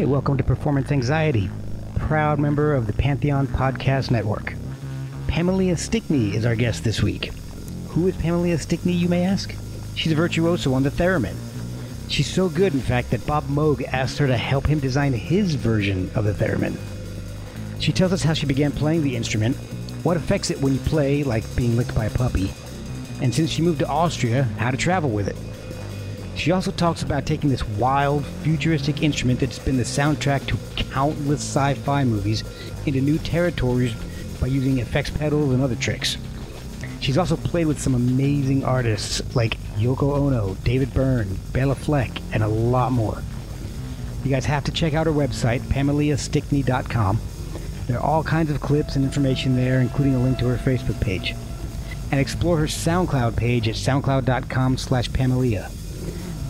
Hey, welcome to Performance Anxiety, proud member of the Pantheon Podcast Network. Pamelia Stickney is our guest this week. Who is Pamelia Stickney, you may ask? She's a virtuoso on the theremin. She's so good, in fact, that Bob Moog asked her to help him design his version of the theremin. She tells us how she began playing the instrument, what affects it when you play, like being licked by a puppy, and since she moved to Austria, how to travel with it. She also talks about taking this wild, futuristic instrument that's been the soundtrack to countless sci fi movies into new territories by using effects pedals and other tricks. She's also played with some amazing artists like Yoko Ono, David Byrne, Bela Fleck, and a lot more. You guys have to check out her website, PameliaStickney.com. There are all kinds of clips and information there, including a link to her Facebook page. And explore her SoundCloud page at soundcloud.com slash Pamelia.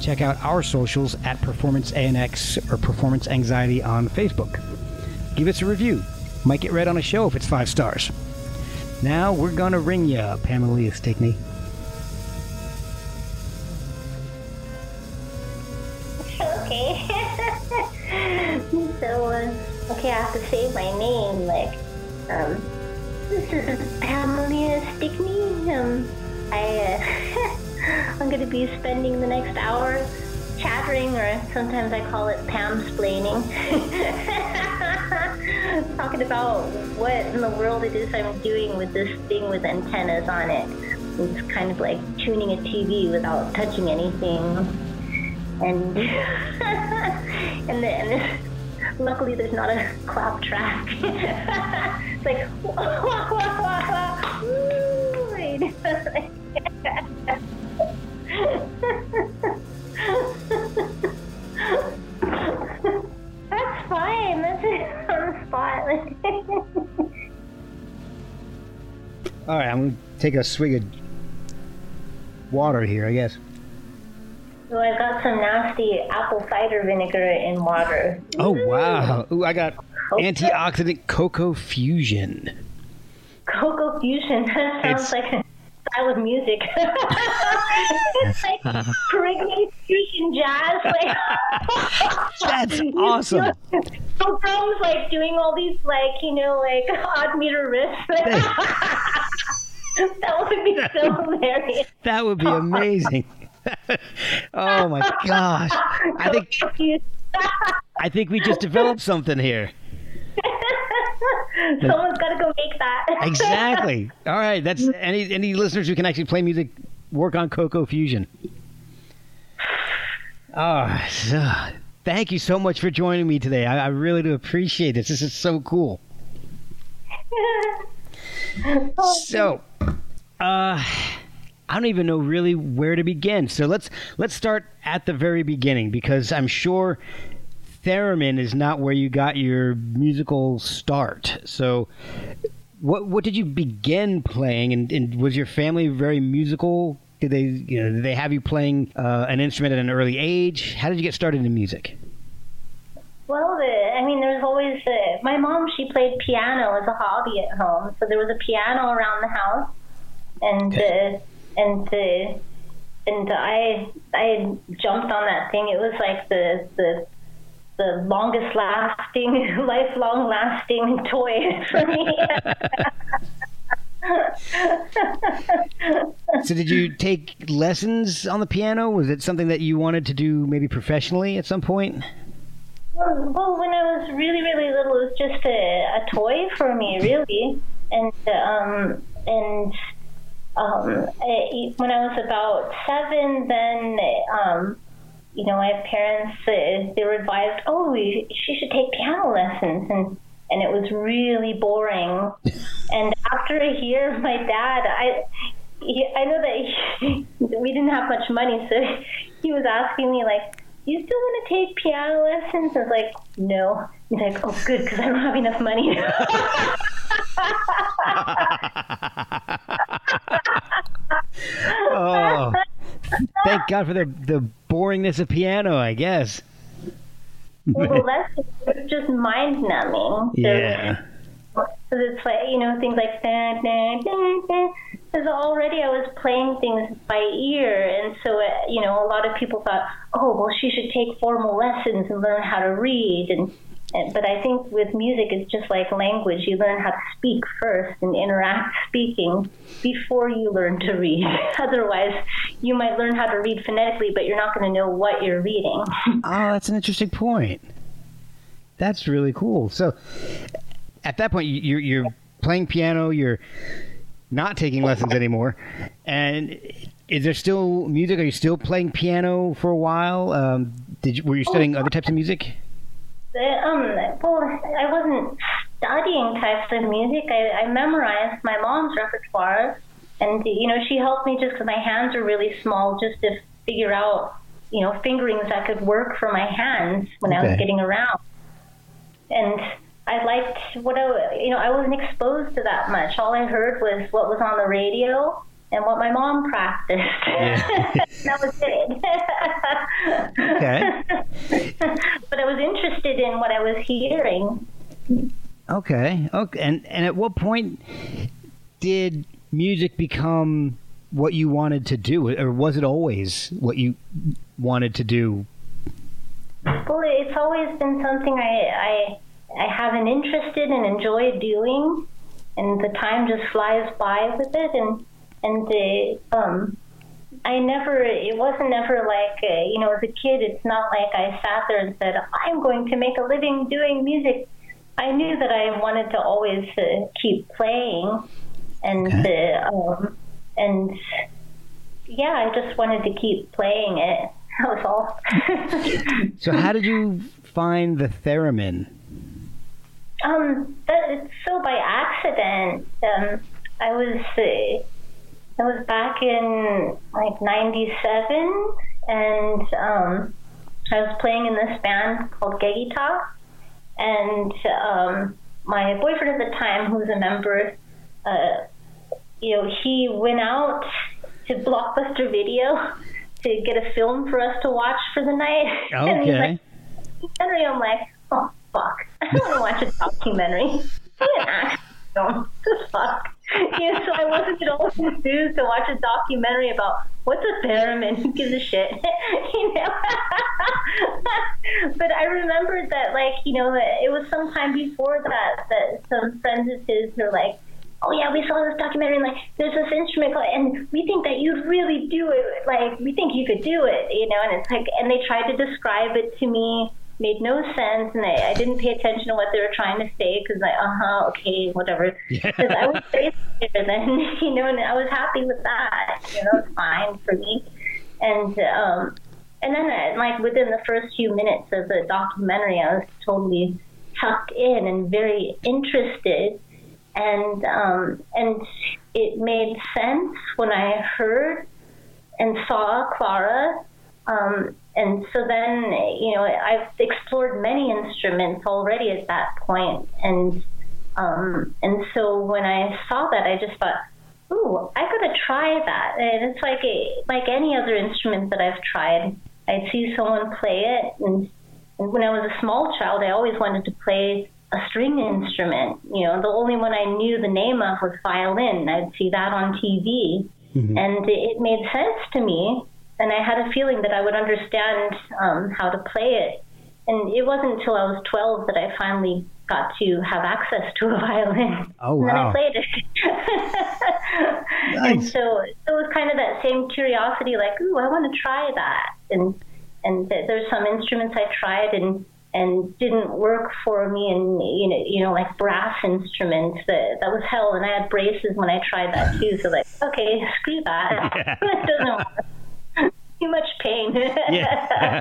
Check out our socials at Performance ANX or Performance Anxiety on Facebook. Give us a review. Might get read on a show if it's five stars. Now we're gonna ring you, Pamelia Stickney. Okay. so, uh, okay, I have to say my name. Like, um, this is Pamelia Stickney. Um, I, uh, I'm gonna be spending the next hour chattering, or sometimes I call it Pam-splaining, talking about what in the world it is I'm doing with this thing with antennas on it. It's kind of like tuning a TV without touching anything and and then luckily there's not a clap track. it's like That's fine. That's it on the spot. All right, I'm gonna take a swig of water here, I guess. so I've got some nasty apple cider vinegar in water. Oh wow! Ooh, I got antioxidant cocoa fusion. Cocoa fusion. That sounds It's- like a style of music. it's like Caribbean fusion jazz. Like That's awesome. So drums like doing all these like you know like odd meter riffs. that would be so hilarious. That would be amazing. oh my gosh! I think I think we just developed something here. Someone's got to go make that. Exactly. All right. That's any any listeners who can actually play music, work on Coco Fusion. Oh, so- thank you so much for joining me today. I, I really do appreciate this. This is so cool. So, uh, I don't even know really where to begin. So let's let's start at the very beginning because I'm sure theremin is not where you got your musical start. So, what what did you begin playing, and, and was your family very musical? Did they you know did they have you playing uh, an instrument at an early age? How did you get started in music? Well, the, I mean, there's always uh, my mom. She played piano as a hobby at home, so there was a piano around the house, and uh, and uh, and I I jumped on that thing. It was like the the the longest lasting, lifelong lasting toy for me. So did you take lessons on the piano? Was it something that you wanted to do maybe professionally at some point? Well, when I was really, really little, it was just a, a toy for me, really. And um, and um, eh, when I was about seven, then um, you know, my parents uh, they were advised, oh, she should take piano lessons, and and it was really boring. and after a year, my dad, I he, I know that he, we didn't have much money, so he was asking me like, "You still want to take piano lessons?" I was like, "No." He's like, "Oh, good, because I don't have enough money." oh, thank God for the the boringness of piano. I guess. well, the lessons were just mind numbing. Yeah. So it's like you know things like da. Because already I was playing things by ear, and so uh, you know a lot of people thought, oh well, she should take formal lessons and learn how to read. And but I think with music, it's just like language. You learn how to speak first and interact speaking before you learn to read. Otherwise, you might learn how to read phonetically, but you're not going to know what you're reading. Oh, that's an interesting point. That's really cool. So, at that point, you- you're you're playing piano. You're not taking lessons anymore. And is there still music? Are you still playing piano for a while? Um, did you, were you studying other types of music? Um, well, I wasn't studying types of music. I, I memorized my mom's repertoire, and you know, she helped me just because my hands are really small, just to figure out, you know, fingerings that could work for my hands when I was getting around. And I liked what I, you know, I wasn't exposed to that much. All I heard was what was on the radio and what my mom practiced. that was it. Okay. but I was interested in what I was hearing. Okay. Okay. And and at what point did music become what you wanted to do, or was it always what you wanted to do? Well, it's always been something I, I, I have an interest in and enjoy doing, and the time just flies by with it. And and um, I never, it wasn't never like uh, you know, as a kid, it's not like I sat there and said, I'm going to make a living doing music. I knew that I wanted to always uh, keep playing, and Okay. uh, um, and yeah, I just wanted to keep playing it. That was all. So how did you find the theremin? Um, that, it's so by accident. Um, I was uh, I was back in like '97, and um, I was playing in this band called Gegita, and um, my boyfriend at the time, who was a member, uh, you know, he went out to Blockbuster Video to get a film for us to watch for the night. Okay. like, documentary, I'm like, oh fuck, I don't want to watch a documentary. I didn't ask film. fuck. You know, so I wasn't at all enthused to watch a documentary about what's a theremin. Who gives a shit? you know. but I remembered that, like, you know, it was sometime before that that some friends of his were like, oh yeah, we saw this documentary and like there's this instrument called, and we think that you'd really do it. Like we think you could do it, you know. And it's like, and they tried to describe it to me, made no sense, and I, I didn't pay attention to what they were trying to say because I, uh huh, okay, whatever. Because I was very scared then, you know, and I was happy with that. You know, it's fine for me. And um, and then uh, like within the first few minutes of the documentary, I was totally tucked in and very interested and um, and it made sense when I heard and saw Clara. Um, and so then, you know, I've explored many instruments already at that point, and um, and so when I saw that, I just thought, "Ooh, I gotta try that." And it's like a, like any other instrument that I've tried. I'd see someone play it, and, and when I was a small child, I always wanted to play a string instrument. You know, the only one I knew the name of was violin. I'd see that on TV, and it made sense to me. And I had a feeling that I would understand um, how to play it. And it wasn't until I was 12 that I finally got to have access to a violin. Oh, And then wow. I played it. And Nice. so it was kind of that same curiosity, like, ooh, I want to try that. And and th- there's some instruments I tried and and didn't work for me, and you know, you know, like brass instruments. That that was hell. And I had braces when I tried that too. So like, okay, screw that. it doesn't work. Too much pain. Yeah.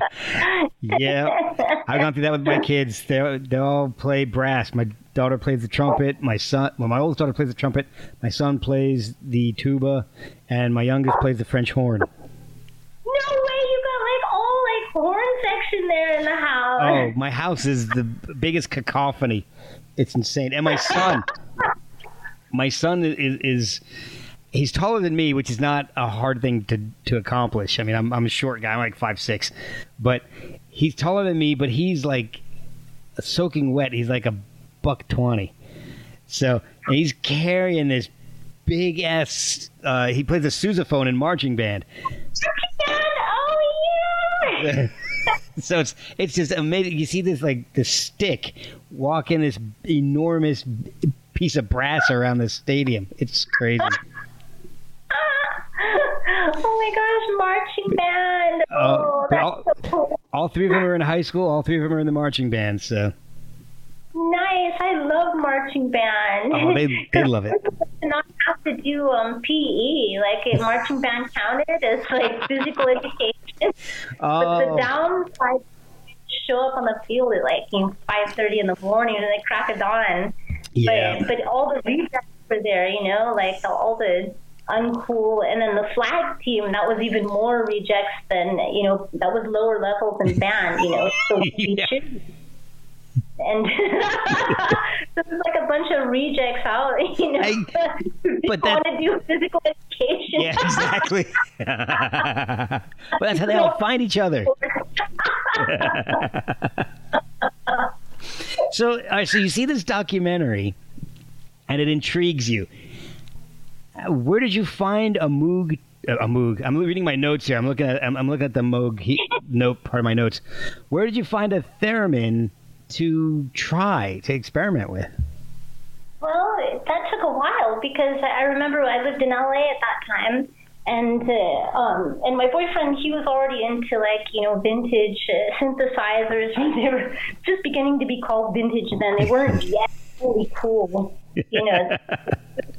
yeah. I've gone through that with my kids. They they all play brass. My daughter plays the trumpet. My son, well, my oldest daughter plays the trumpet. My son plays the tuba, and my youngest plays the French horn. No way! You got like all like horn section there in the house. Oh, my house is the biggest cacophony. It's insane. And my son, my son is, is he's taller than me, which is not a hard thing to to accomplish. I mean, I'm I'm a short guy. I'm like five six, but he's taller than me. But he's like soaking wet. He's like a buck twenty. So he's carrying this big ass. Uh, he plays the sousaphone in marching band. Oh yeah! so it's it's just amazing. You see this like this stick walking this enormous piece of brass around the stadium. It's crazy. oh my gosh, marching band! Uh, Oh, they that's all- so cool. All three of them are in high school. All three of them are in the marching band. So Nice. I love marching band. oh, they they love it. not have to do um PE. Like it, marching band counted as like physical education. But Oh, the downside show up on the field at like you know, five thirty in the morning and they crack of dawn. yeah. But but all the rejects were there, you know, like the, all the uncool and then the flag team that was even more rejects than you know that was lower level than band, you know. So we Yeah. should and so it's like a bunch of rejects out, you know. I- but that- want to do physical education. Yeah, exactly. but that's how they all find each other. so, all right, so you see this documentary, and it intrigues you. Uh, Where did you find a Moog? uh, A Moog. I'm reading my notes here. I'm looking at. I'm, I'm looking at the Moog he, note part of my notes. Where did you find a theremin to try to experiment with? Well, that took a while because I remember I lived in LA at that time, and uh, um, and my boyfriend he was already into like you know vintage uh, synthesizers. they were just beginning to be called vintage then. They weren't yet really cool, you know.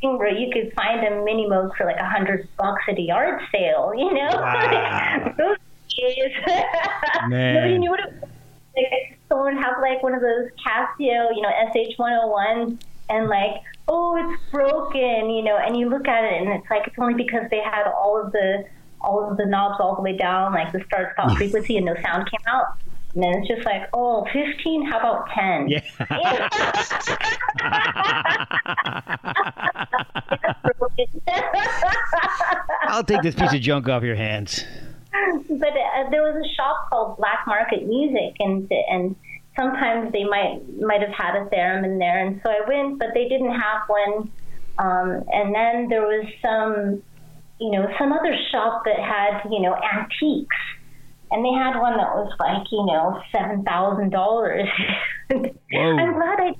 Thing where you could find a mini Moog for like a hundred bucks at a yard sale, you know. Wow. Those days, Man. nobody knew what it was like someone would have like one of those Casio, you know, SH one hundred one, and like, oh, it's broken, you know, and you look at it and it's like it's only because they had all of the all of the knobs all the way down, like the start stop frequency, and no sound came out. And then it's just like, oh, 15, how about 10? Yeah. I'll take this piece of junk off your hands. but uh, there was a shop called Black Market Music, and and sometimes they might might have had a theremin there, and so I went, but they didn't have one. Um, and then there was some, you know, some other shop that had you know antiques, and they had one that was like you know seven thousand dollars. I'm glad I went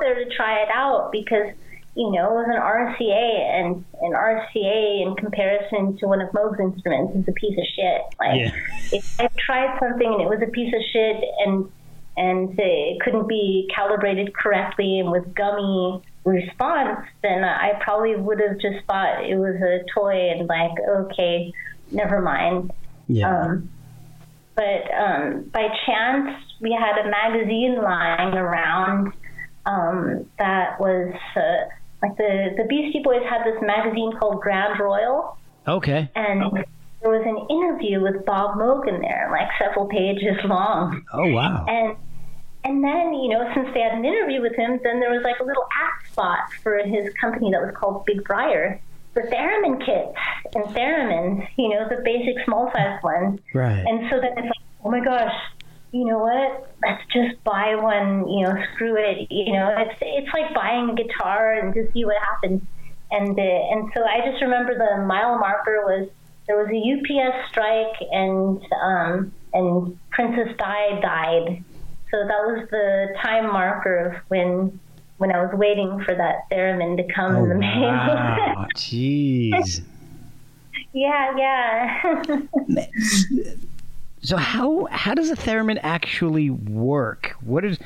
there to try it out because you know, it was an RCA, and an RCA in comparison to one of Moog's instruments is a piece of shit. Like, Yeah. if I tried something and it was a piece of shit, and and it couldn't be calibrated correctly and with gummy response, then I probably would have just thought it was a toy and like, okay, never mind. Yeah. Um, but um, by chance, we had a magazine lying around um, that was uh, like the, the Beastie Boys had this magazine called Grand Royal, okay. and there was an interview with Bob Moog in there, like several pages long. Oh wow. And and then, you know, since they had an interview with him, then there was like a little app spot for his company that was called Big Briar for theremin kits and theremins, you know, the basic small size ones. Right. And so then it's like, oh my gosh, you know what? Let's just buy one, you know, screw it. You know, it's it's like buying a guitar and just see what happens. And uh, and so I just remember the mile marker was there was a UPS strike and um, and Princess Di died. So that was the time marker of when when I was waiting for that theremin to come in oh, the mail. Oh, wow. Jeez. yeah, yeah. So how how does a theremin actually work? What is?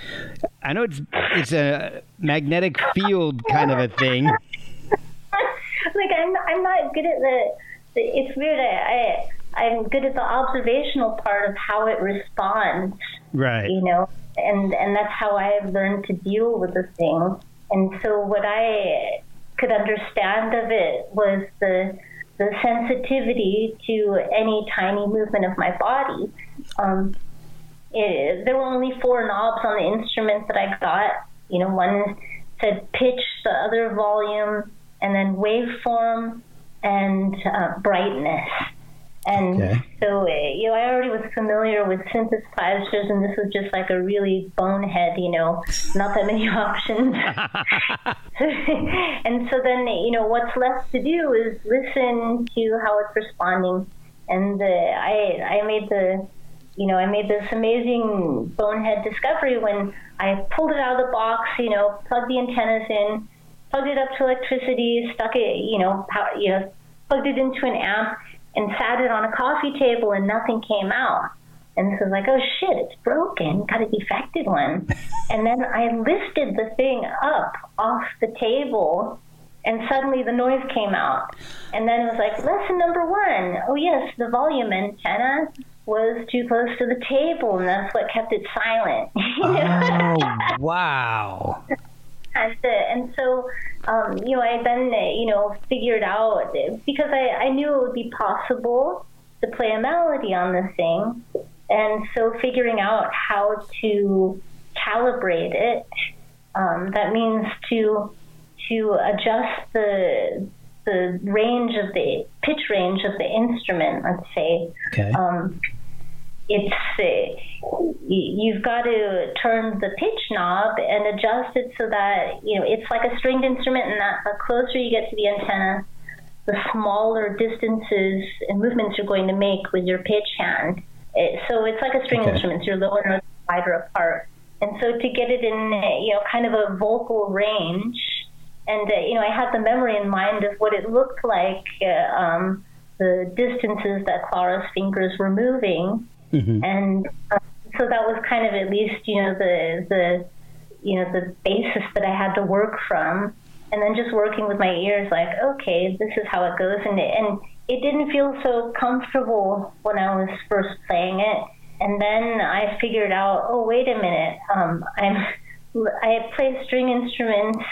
I know it's it's a magnetic field kind of a thing. like I'm I'm not good at the. the it's weird. I, I I'm good at the observational part of how it responds. Right. You know, and and that's how I've learned to deal with the thing. And so what I could understand of it was the the sensitivity to any tiny movement of my body. Um, it, there were only four knobs on the instrument that I got. You know, one said pitch, the other volume, and then waveform and uh, brightness. And Okay. so, uh, you know, I already was familiar with synthesizers, and this was just like a really bonehead, you know, not that many options. and so then, you know, what's left to do is listen to how it's responding. And uh, I, I made the, you know, I made this amazing bonehead discovery when I pulled it out of the box, you know, plugged the antennas in, plugged it up to electricity, stuck it, you know, power, you know, plugged it into an amp, and sat it on a coffee table, and nothing came out. And so I was like, oh shit, it's broken. Got a defected one. and then I lifted the thing up off the table, and suddenly the noise came out. And then it was like, lesson number one. Oh yes, the volume antenna was too close to the table, and that's what kept it silent. Oh, wow. And uh, and so um, you know I then you know figured out because I, I knew it would be possible to play a melody on the thing, and so figuring out how to calibrate it. Um, that means to to adjust the the range of the pitch range of the instrument. Let's say Okay. um, it's uh, you've got to turn the pitch knob and adjust it so that you know it's like a stringed instrument, and that the closer you get to the antenna, the smaller distances and movements you're going to make with your pitch hand. It, so it's like a string Okay. instrument. Your lower notes wider apart, and so to get it in uh, you know kind of a vocal range, and uh, you know I had the memory in mind of what it looked like. Uh, um, the distances that Clara's fingers were moving, and uh, so that was kind of at least you know the the you know the basis that I had to work from, and then just working with my ears, like okay, this is how it goes, and it, and it didn't feel so comfortable when I was first playing it, and then I figured out, oh wait a minute, um, I'm I play string instruments,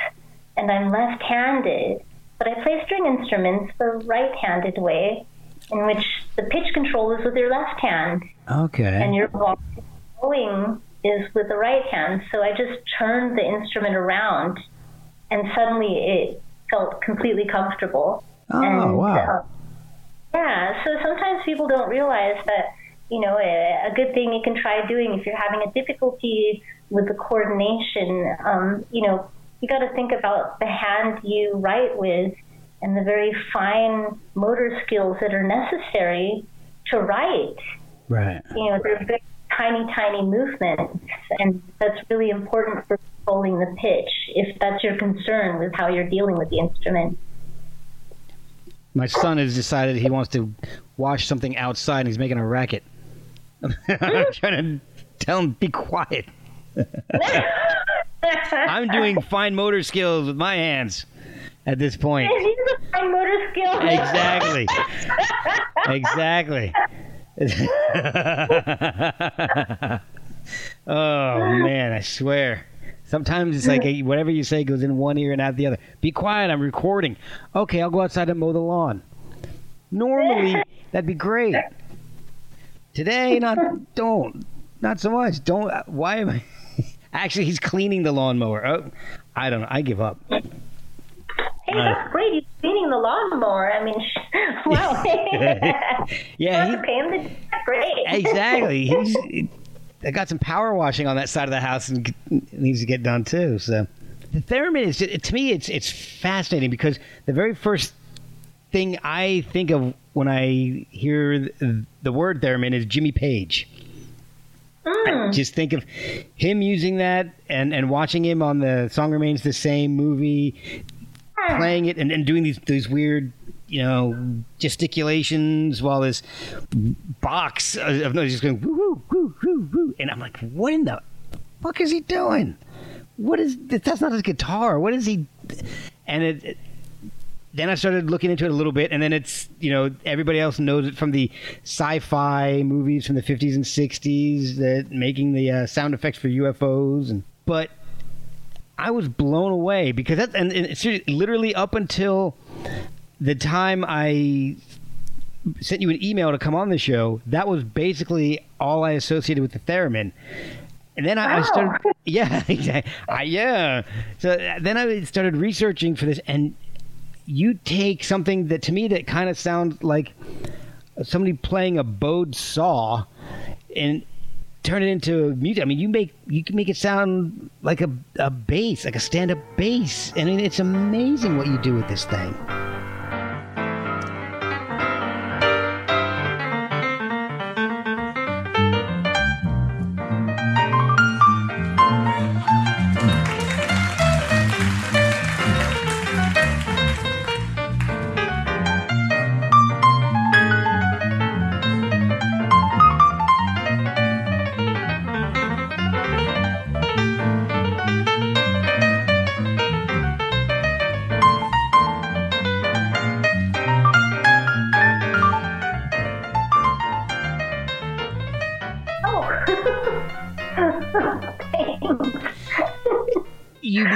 and I'm left-handed, but I play string instruments the right-handed way, in which the pitch control is with your left hand Okay. and your blowing is with the right hand. So I just turned the instrument around, and suddenly it felt completely comfortable. Oh, and, wow. uh, yeah. So sometimes people don't realize that you know a, a good thing you can try doing if you're having a difficulty with the coordination. Um, you know, you got to think about the hand you write with and the very fine motor skills that are necessary to write Right. you know, they're very tiny, tiny movements, and that's really important for controlling the pitch. If that's your concern with how you're dealing with the instrument. My son has decided he wants to watch something outside and he's making a racket. I'm mm. trying to tell him be quiet. I'm doing fine motor skills with my hands at this point. These are fine motor skills. Exactly. exactly. oh man, I swear. Sometimes it's like whatever you say goes in one ear and out the other. Be quiet, I'm recording. Okay, I'll go outside and mow the lawn. Normally, that'd be great. Today, not don't, not so much. Don't. Why am I? Actually, he's cleaning the lawnmower. Oh, I don't know. I give up. Hey, that's great. He's cleaning the lawnmower. I mean, wow. Yeah, he, him great. exactly. He's, I got some power washing on that side of the house and needs to get done too. So the theremin is to me it's it's fascinating because the very first thing I think of when I hear the, the word theremin is Jimmy Page. I hmm. just think of him using that and, and watching him on the Song Remains the Same movie, playing it and, and doing these these weird, you know, gesticulations while this box of noise is going woo woo woo woo and I'm like, what in the fuck is he doing? What is that's not his guitar? What is he? And it, it then I started looking into it a little bit, and then it's you know everybody else knows it from the sci-fi movies from the 50s and 60s that making the uh, sound effects for UFOs, and but I was blown away because that and, and literally up until the time I sent you an email to come on the show, that was basically all I associated with the theremin. And then I, I started, yeah, I, yeah. So uh, then I started researching for this, and you take something that to me that kind of sounds like somebody playing a bowed saw and turn it into music. I mean, you make you can make it sound like a, a bass, like a stand up bass. I mean, it's amazing what you do with this thing.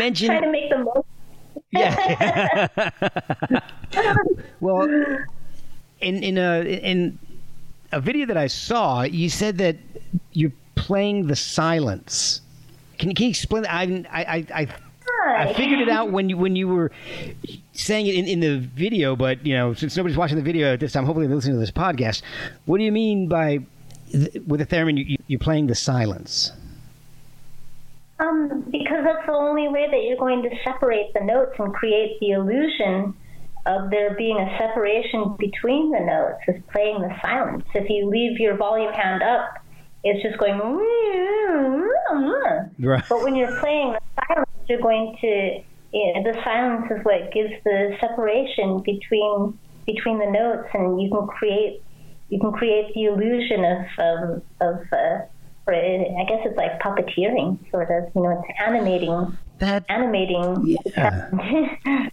Mentioned trying to make the most. yeah. well, in in a in a video that I saw, you said that you're playing the silence. Can, can you explain that? I I I. I figured it out when you when you were saying it in, in the video, but you know, since nobody's watching the video at this time, hopefully they're listening to this podcast. What do you mean by with the theremin? You, you're playing the silence. Um, because that's the only way that you're going to separate the notes and create the illusion of there being a separation between the notes is playing the silence. If you leave your volume hand up, it's just going. Right. But when you're playing the silence, you're going to. You know, the silence is what gives the separation between between the notes, and you can create you can create the illusion of um, of uh, or I guess it's like puppeteering, sort of. You know, it's animating. That animating. Yeah.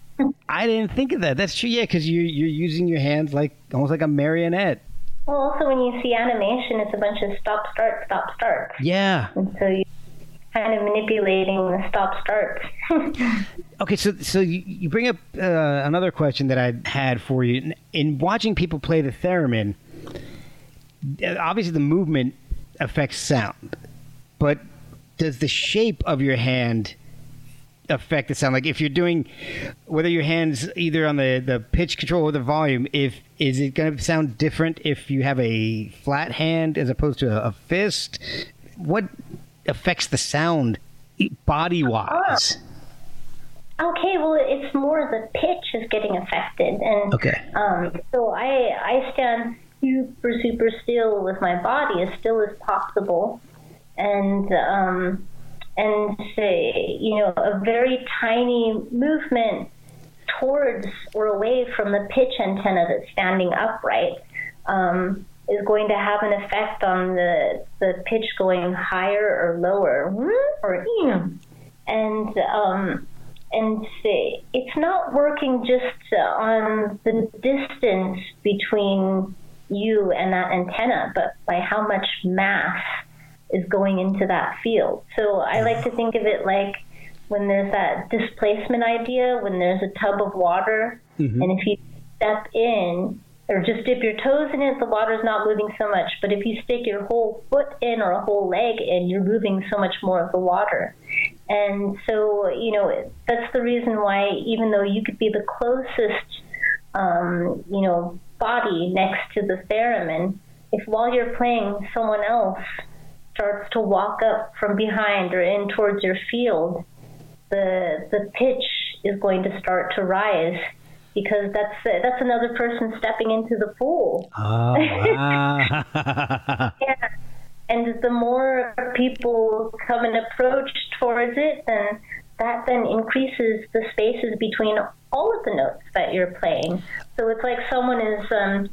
I didn't think of that. That's true. Yeah, because you you're using your hands like almost like a marionette. Well, also when you see animation, it's a bunch of stop, start, stop, start. Yeah. And so you kind of manipulating the stop starts. okay, so so you, you bring up uh, another question that I had for you. In watching people play the theremin, obviously the movement affects sound, but does the shape of your hand affect the sound? Like if you're doing, whether your hands either on the, the pitch control or the volume, if is it going to sound different if you have a flat hand as opposed to a, a fist? What affects the sound body wise? Okay, well, it's more the pitch is getting affected, and okay. Um, so I I stand super super still with my body as still as possible, and um, and say you know a very tiny movement towards or away from the pitch antenna that's standing upright um, is going to have an effect on the the pitch going higher or lower or and um, and it's not working just on the distance between you and that antenna, but by how much mass is going into that field. So I like to think of it like when there's that displacement idea, when there's a tub of water, mm-hmm. and if you step in or just dip your toes in it, the water's not moving so much. But if you stick your whole foot in or a whole leg in, you're moving so much more of the water. And so, you know, that's the reason why, even though you could be the closest, um, you know, body next to the theremin, if while you're playing, someone else starts to walk up from behind or in towards your field, the the pitch is going to start to rise because that's that's another person stepping into the pool. Oh, wow. yeah. And the more people come and approach towards it, then that then increases the spaces between all of the notes that you're playing. So it's like someone is um,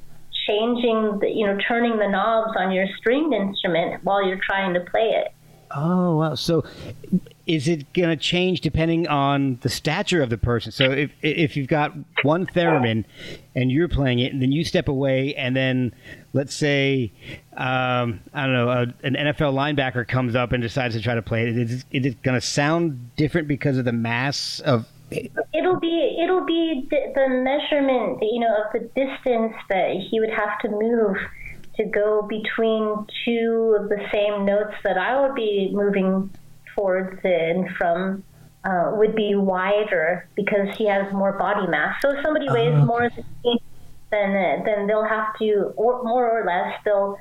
changing, the, you know, turning the knobs on your stringed instrument while you're trying to play it. Oh wow! So is it going to change depending on the stature of the person? So if if you've got one theremin and you're playing it, and then you step away, and then let's say um, I don't know a, an NFL linebacker comes up and decides to try to play it, is, is it going to sound different because of the mass of? It'll be it'll be the, the measurement, you know, of the distance that he would have to move to go between two of the same notes that I would be moving towards and from uh, would be wider because he has more body mass. So if somebody weighs oh, okay. more then uh, then they'll have to, or more or less, they'll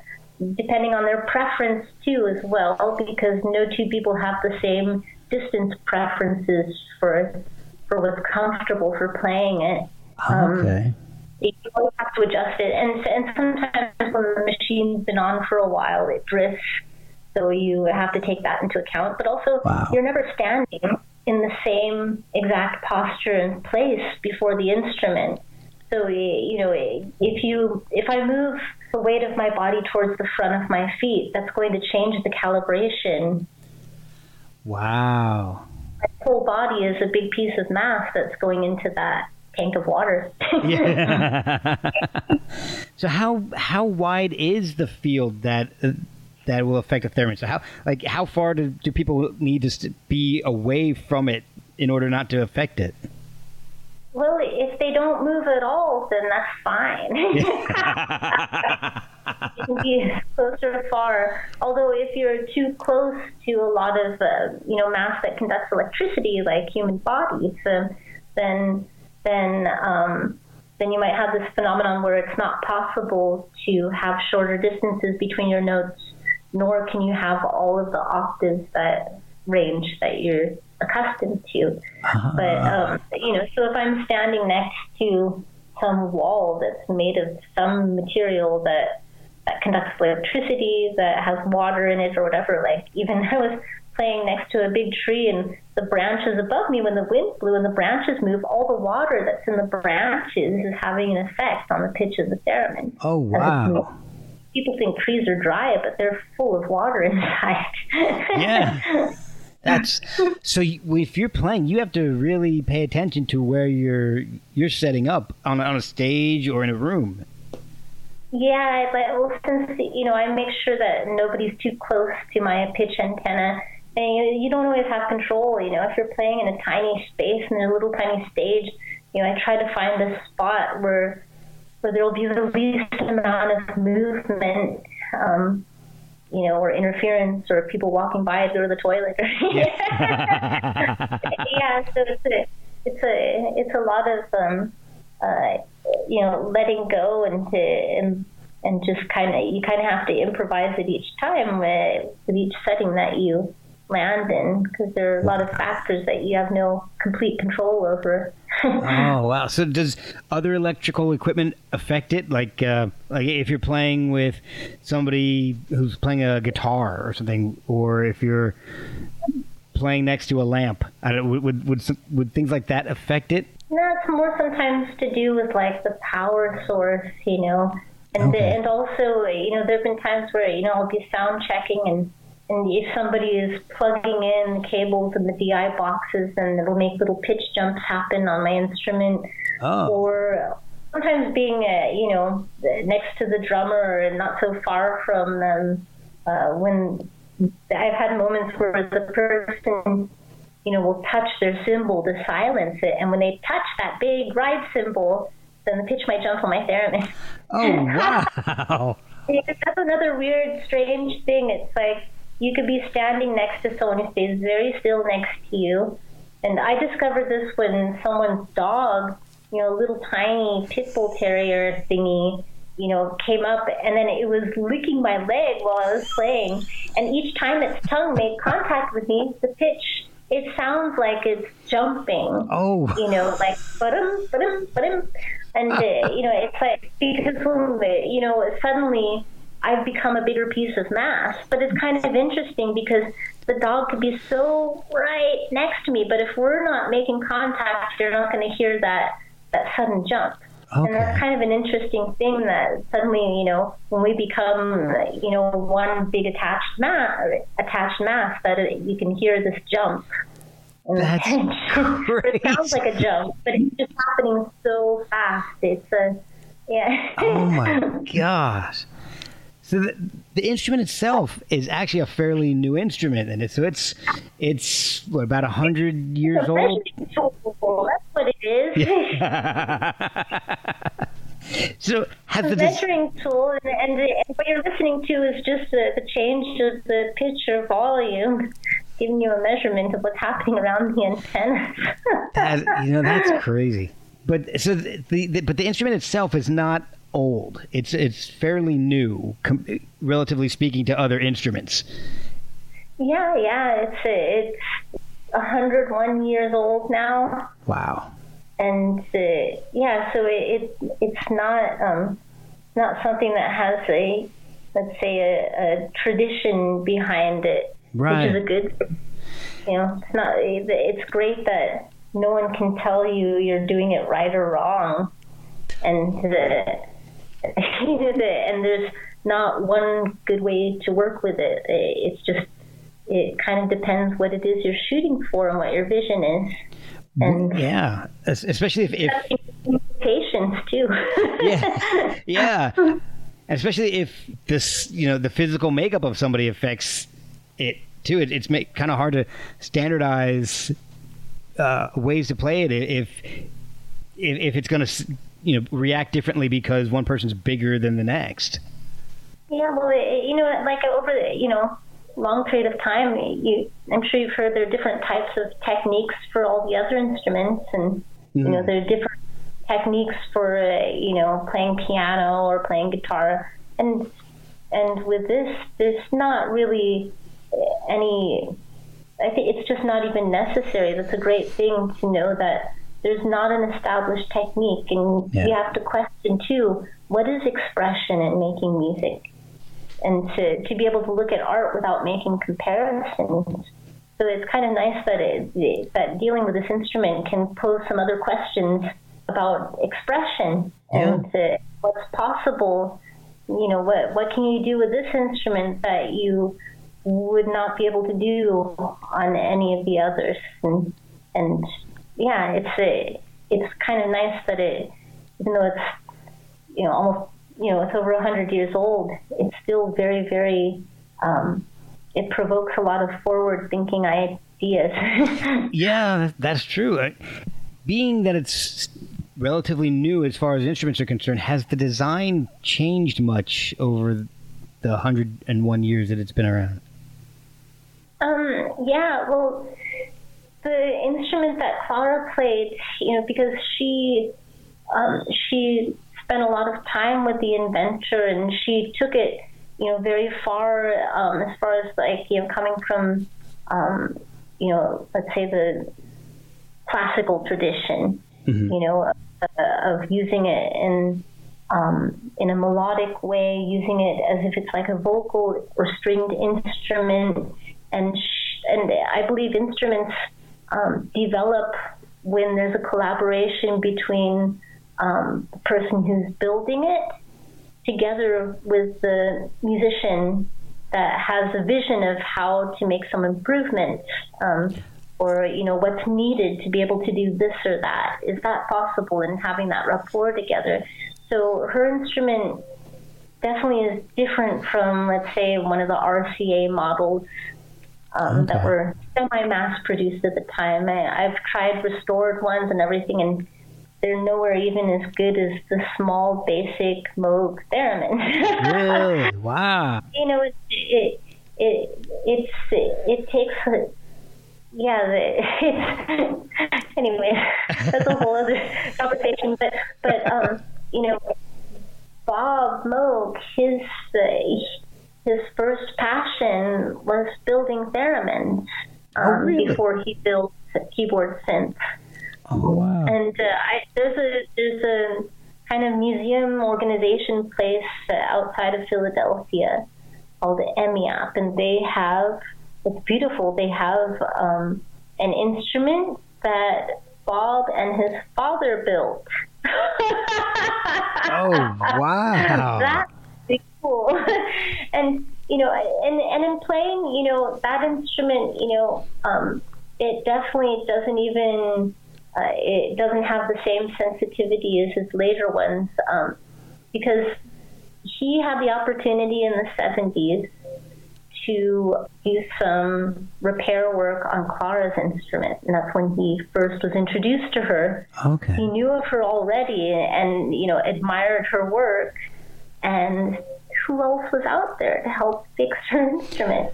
depending on their preference too as well, because no two people have the same distance preferences for for what's comfortable for playing it. Um, okay. You always have to adjust it, and and sometimes when the machine's been on for a while, it drifts so you have to take that into account. But also, wow. you're never standing in the same exact posture and place before the instrument. So you know, if you if I move the weight of my body towards the front of my feet, that's going to change the calibration. Wow. My whole body is a big piece of mass that's going into that tank of water. yeah. so how how wide is the field that uh, that will affect the theremin. So how like how far do, do people need to be away from it in order not to affect it? They don't move at all, then that's fine. you can be close or far. Although, if you're too close to a lot of uh, you know mass that conducts electricity, like human bodies, uh, then then um, then you might have this phenomenon where it's not possible to have shorter distances between your notes nor can you have all of the octaves that range that you're accustomed to. Uh-huh. But um, you know, so if I'm standing next to some wall that's made of some material that that conducts electricity, that has water in it, or whatever, like even I was playing next to a big tree and the branches above me when the wind blew and the branches move all the water that's in the branches is having an effect on the pitch of the theremin oh wow people think trees are dry, but they're full of water inside. yeah. That's so. if you're playing, you have to really pay attention to where you're you're setting up on on a stage or in a room. Yeah, but since you know, I make sure that nobody's too close to my pitch antenna, and you, you don't always have control. You know, if you're playing in a tiny space and a little tiny stage, you know, I try to find a spot where where there will be the least amount of movement, um, you know, or interference, or people walking by to go to the toilet. yeah, yeah so it's a, it's a it's a lot of um, uh, you know letting go and to and and just kind of you kind of have to improvise it each time with, with each setting that you land in because there are a lot of factors that you have no complete control over. oh wow! So does other electrical equipment affect it? Like, uh, like if you're playing with somebody who's playing a guitar or something, or if you're playing next to a lamp, would, would would would things like that affect it? No, it's more sometimes to do with like the power source, you know, and okay. the, and also you know there've been times where you know I'll be sound checking and and if somebody is plugging in the cables in the DI boxes, then it'll make little pitch jumps happen on my instrument. Oh. Or sometimes being, uh, you know, next to the drummer and not so far from them, uh, when I've had moments where the person, you know, will touch their cymbal to silence it, and when they touch that big ride cymbal, then the pitch might jump on my theremin. Oh wow! That's another weird, strange thing. It's like you could be standing next to someone who stays very still next to you. And I discovered this when someone's dog, you know, a little tiny pit bull terrier thingy, you know, came up and then it was licking my leg while I was playing. And each time its tongue made contact with me, the pitch, it sounds like it's jumping. Oh. You know, like, but-um, but-um, but-um. And, uh, you know, it's like, because, you know, suddenly I've become a bigger piece of mass. But it's kind of interesting because the dog could be so right next to me, but if we're not making contact, you're not going to hear that that sudden jump. Okay. And that's kind of an interesting thing that suddenly, you know, when we become, you know, one big attached mass, attached mass, that it, you can hear this jump. And That's it sounds like a jump, but it's just happening so fast. It's a, yeah. Oh my gosh. So the, the instrument itself is actually a fairly new instrument, and it, so it's it's what about a hundred years It's a old. measuring tool. That's what it is. so has a the des- measuring tool, and, and, the, and what you're listening to is just the, the change of the pitch or volume, giving you a measurement of what's happening around the antenna. that, you know that's crazy. But so the, the but the instrument itself is not old. It's it's fairly new, com- relatively speaking to other instruments. yeah, yeah, it's it's 101 years old now, Wow. and uh, yeah, so it, it it's not um, not something that has a let's say a, a tradition behind it, Right. which is a good. You know, it's not. It's great that no one can tell you you're doing it right or wrong, and the, and there's not one good way to work with it. It's just it kind of depends what it is you're shooting for and what your vision is, and Yeah, especially if, if patience too. yeah, yeah, especially if this, you know, the physical makeup of somebody affects it too. It, it's make, kind of hard to standardize uh, ways to play it if if, if it's going to, you know, react differently because one person's bigger than the next. Yeah, well, you know, like over the you know long period of time, you I'm sure you've heard there are different types of techniques for all the other instruments, and you know there are different techniques for uh, you know playing piano or playing guitar, and and with this, there's not really any. I think it's just not even necessary. That's a great thing to know that there's not an established technique, and Yeah. you have to question too what is expression in making music, and to to be able to look at art without making comparisons. So it's kind of nice that it, that dealing with this instrument can pose some other questions about expression and uh, what's possible. You know, what what can you do with this instrument that you would not be able to do on any of the others? And and yeah, it's a, it's kind of nice that it, even though it's you know almost you know it's over a hundred years old, it's still very very um, it provokes a lot of forward thinking ideas. Yeah, that's true. Being that it's relatively new as far as instruments are concerned, has the design changed much over the 101 years that it's been around? Um, yeah, well, the instrument that Clara played, you know, because she um, she spent a lot of time with the inventor and she took it, you know, very far um, as far as like you know coming from, um, you know, let's say the classical tradition, you know, uh, of using it in um, in a melodic way, using it as if it's like a vocal or stringed instrument, and sh- and I believe instruments um, develop when there's a collaboration between um, the person who's building it together with the musician that has a vision of how to make some improvements um, or you know what's needed to be able to do this or that. Is that possible? In having that rapport together. So her instrument definitely is different from let's say one of the rca models um, that Okay. Were semi-mass produced at the time I, i've tried restored ones and everything and they're nowhere even as good as the small basic moog theremin Really? Wow. you know, it it it it's it takes a, yeah. the- It's, anyway, that's a whole other conversation. But but um, you know, Bob Moog, his uh, his first passion was building theremins um, really? before he built keyboard synths. Oh, wow. And uh, I, there's a there's a kind of museum organization place uh, outside of Philadelphia called EMEAPP, and they have it's beautiful. They have um, an instrument that Bob and his father built oh wow! That's pretty cool. and you know, and and in playing, you know, that instrument, you know, um, it definitely doesn't even uh, it doesn't have the same sensitivity as his later ones um, because he had the opportunity in the 70s to do some repair work on Clara's instrument, and that's when he first was introduced to her. Okay. He knew of her already, and you know admired her work, and who else was out there to help fix her instrument?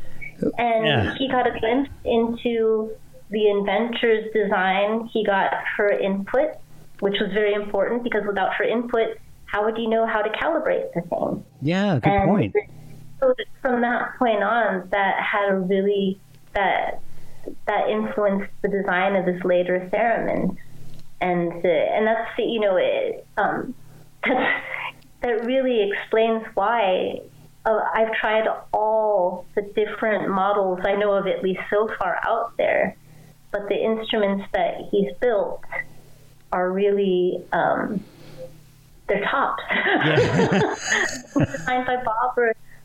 And Yeah. he got a glimpse into the inventor's design. He got her input, which was very important because without her input, how would you know how to calibrate the thing? Yeah, good and point. So from that point on, that had a really that that influenced the design of this later theremin, and uh, and that's the- you know it, um, that's, that really explains why. Uh, I've tried all the different models I know of, at least so far out there, but the instruments that he's built are really um, they're tops. Designed by Bob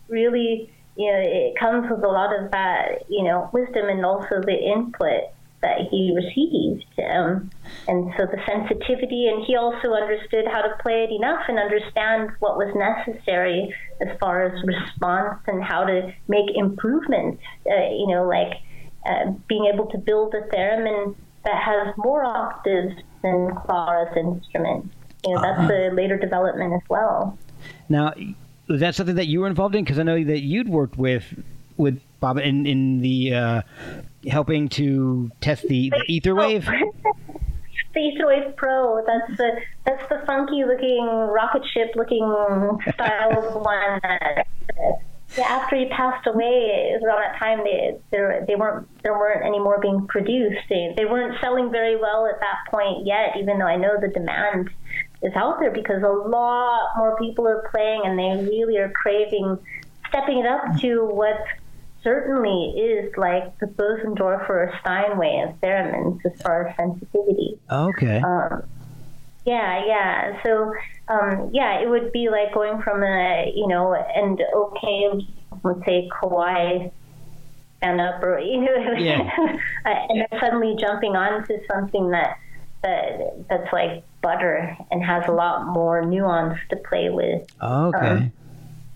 really, you know, it comes with a lot of that, you know, wisdom and also the input that he received. Um, and so the sensitivity, and he also understood how to play it enough and understand what was necessary as far as response and how to make improvements, uh, you know, like uh, being able to build a theremin that has more octaves than Clara's instrument. You know, that's a later development as well. Now, was that something that you were involved in? Because I know that you'd worked with with Bob in in the uh, helping to test the, the Etherwave. the Etherwave Pro. That's the that's the funky looking rocket ship looking style one. That, yeah, after he passed away, it was around that time they there they weren't there weren't any more being produced. They they weren't selling very well at that point yet. Even though I know the demand is out there because a lot more people are playing and they really are craving stepping it up to what certainly is like the Bosendorfer or Steinway of theremins as far as sensitivity. Okay. Um, yeah, yeah. So, um, yeah, it would be like going from a, you know, and okay, let's say Kawai stand up or, you know, Yeah. and then suddenly jumping onto something that, that that's like butter and has a lot more nuance to play with. okay.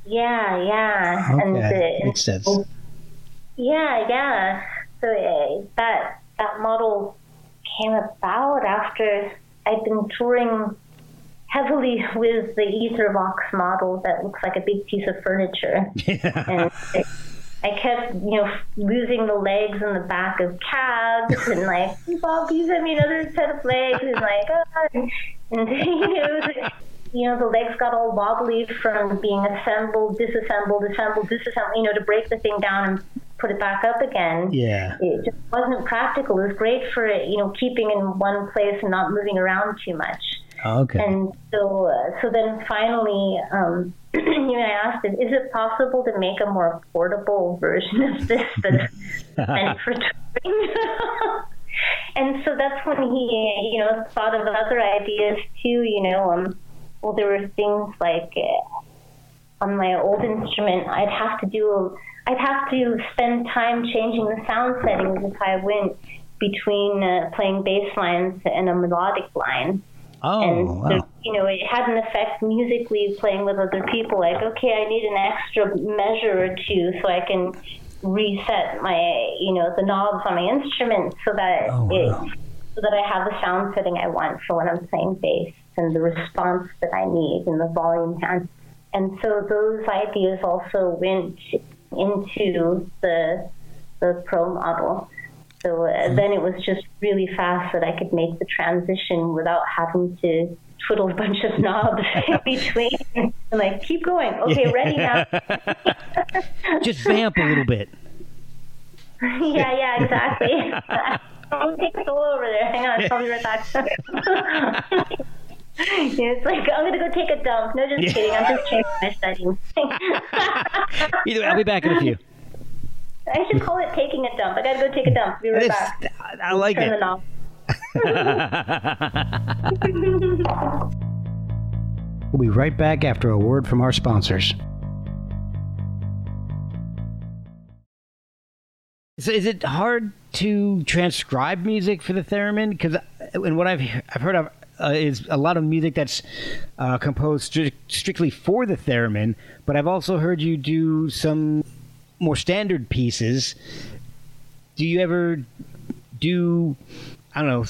Yeah, yeah. And, Okay. uh, Makes sense. Yeah, yeah. So uh, that that model came about after I'd been touring heavily with the Ethervox model that looks like a big piece of furniture, and it, I kept, you know, losing the legs in the back of cabs, and like, Bob, you send me another set of legs? And like, oh, and, and you know, was like, you know, the legs got all wobbly from being assembled, disassembled, assembled, disassembled, you know, to break the thing down and put it back up again. Yeah. It just wasn't practical. It was great for it, you know, keeping in one place and not moving around too much. Okay. And so, uh, so then finally, um, you know, I asked him, is it possible to make a more portable version of this that's meant for touring? and so that's when he, you know, thought of other ideas too. You know, um, well, there were things like uh, on my old instrument, I'd have to do, I'd have to spend time changing the sound settings if I went between uh, playing bass lines and a melodic line. oh, And wow. you know, it had an effect musically playing with other people. Like, okay, I need an extra measure or two so I can reset my, you know, the knobs on my instrument so that Oh, wow. it, so that I have the sound setting I want for when I'm playing bass and the response that I need and the volume hand. And so those ideas also went into the the pro model. So uh, then it was just really fast that I could make the transition without having to twiddle a bunch of knobs in between. And like, keep going. Okay, ready now. Just vamp a little bit. yeah, yeah, exactly. I'm gonna take a over there. Hang on, I'll be right back. It's like I'm gonna go take a dump. No, just kidding. I'm just changing my settings. Either way, I'll be back in a few. I should call it taking a dump. I gotta go take a dump. Be right It's- back. I like Turn the it. knob. We'll be right back after a word from our sponsors. So is it hard to transcribe music for the theremin? Because uh, and what I've I've heard of uh, is a lot of music that's uh, composed stri- strictly for the theremin, but I've also heard you do some more standard pieces. Do you ever do I don't know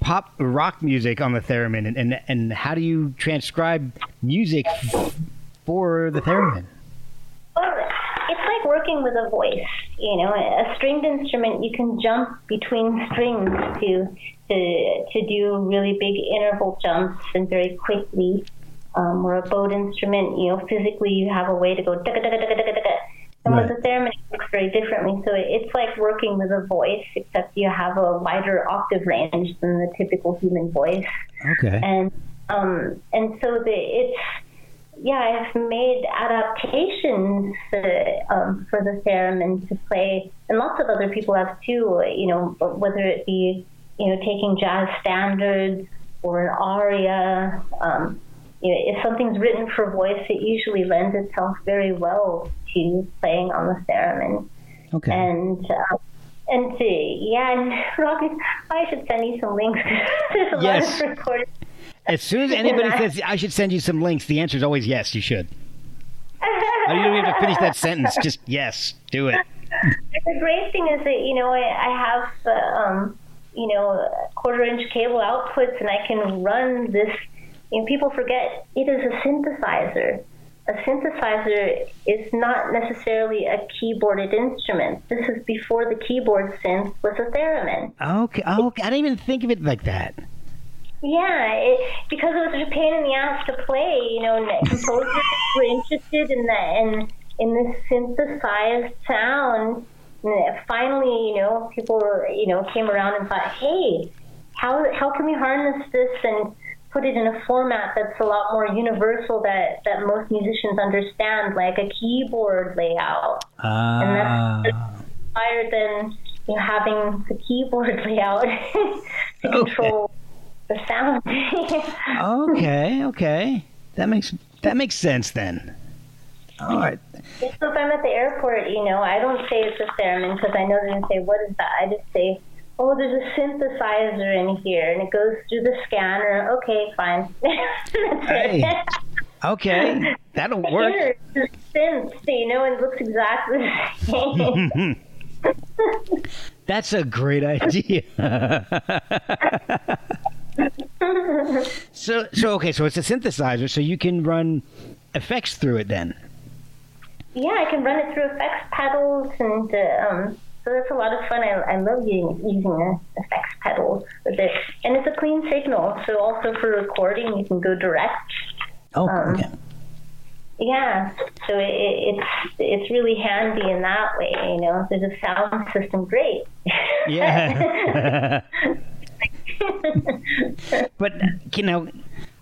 pop rock music on the theremin, and and, and how do you transcribe music for the theremin? Well, it's like working with a voice. You know, a stringed instrument, you can jump between strings to to to do really big interval jumps and very quickly. Um, or a bowed instrument, you know, physically you have a way to go. And Right. with the theremin, it works very differently. So it's like working with a voice, except you have a wider octave range than the typical human voice Okay. and um, and so the it's yeah I've made adaptations uh, um, for the theremin to play, and lots of other people have too. You know, whether it be you know taking jazz standards or an aria. Um, you know, if something's written for voice, it usually lends itself very well to playing on the theremin. Okay. And uh, and uh, yeah, and I should send you some links. There's a Yes. lot of. As soon as anybody says I should send you some links, the answer is always yes. You should. Oh, you don't even have to finish that sentence. Just yes, do it. the great thing is that you know I, I have uh, um, you know quarter inch cable outputs, and I can run this. Know, people forget it is a synthesizer. A synthesizer is not necessarily a keyboarded instrument. This is before the keyboard synth was a theremin. Okay. Okay. I didn't even think of it like that. Yeah, it, because it was a pain in the ass to play. You know, and composers were interested in that and in this synthesized sound. And finally, you know, people were, you know came around and thought, hey, how how can we harness this and put it in a format that's a lot more universal that that most musicians understand, like a keyboard layout. And Ah. that's higher than you know, having the keyboard layout to control the sound. okay. Okay. That makes that makes sense then. All right. so if I'm at the airport, you know, I don't say it's a theremin because I know they're to say, what is that? I just say, oh, there's a synthesizer in here and it goes through the scanner. Okay, fine. That's Hey. Okay. That'll work. Here, it's synth, you know, it looks exactly the same. That's a great idea. So so okay, so it's a synthesizer, so you can run effects through it then. Yeah, I can run it through effects pedals, and uh, um, so that's a lot of fun. I, I love using, using effects pedals with it, and it's a clean signal. So also for recording, you can go direct. Oh, Um, okay. Yeah, so it, it's it's really handy in that way. You know, there's a sound system, great. Yeah. but you know,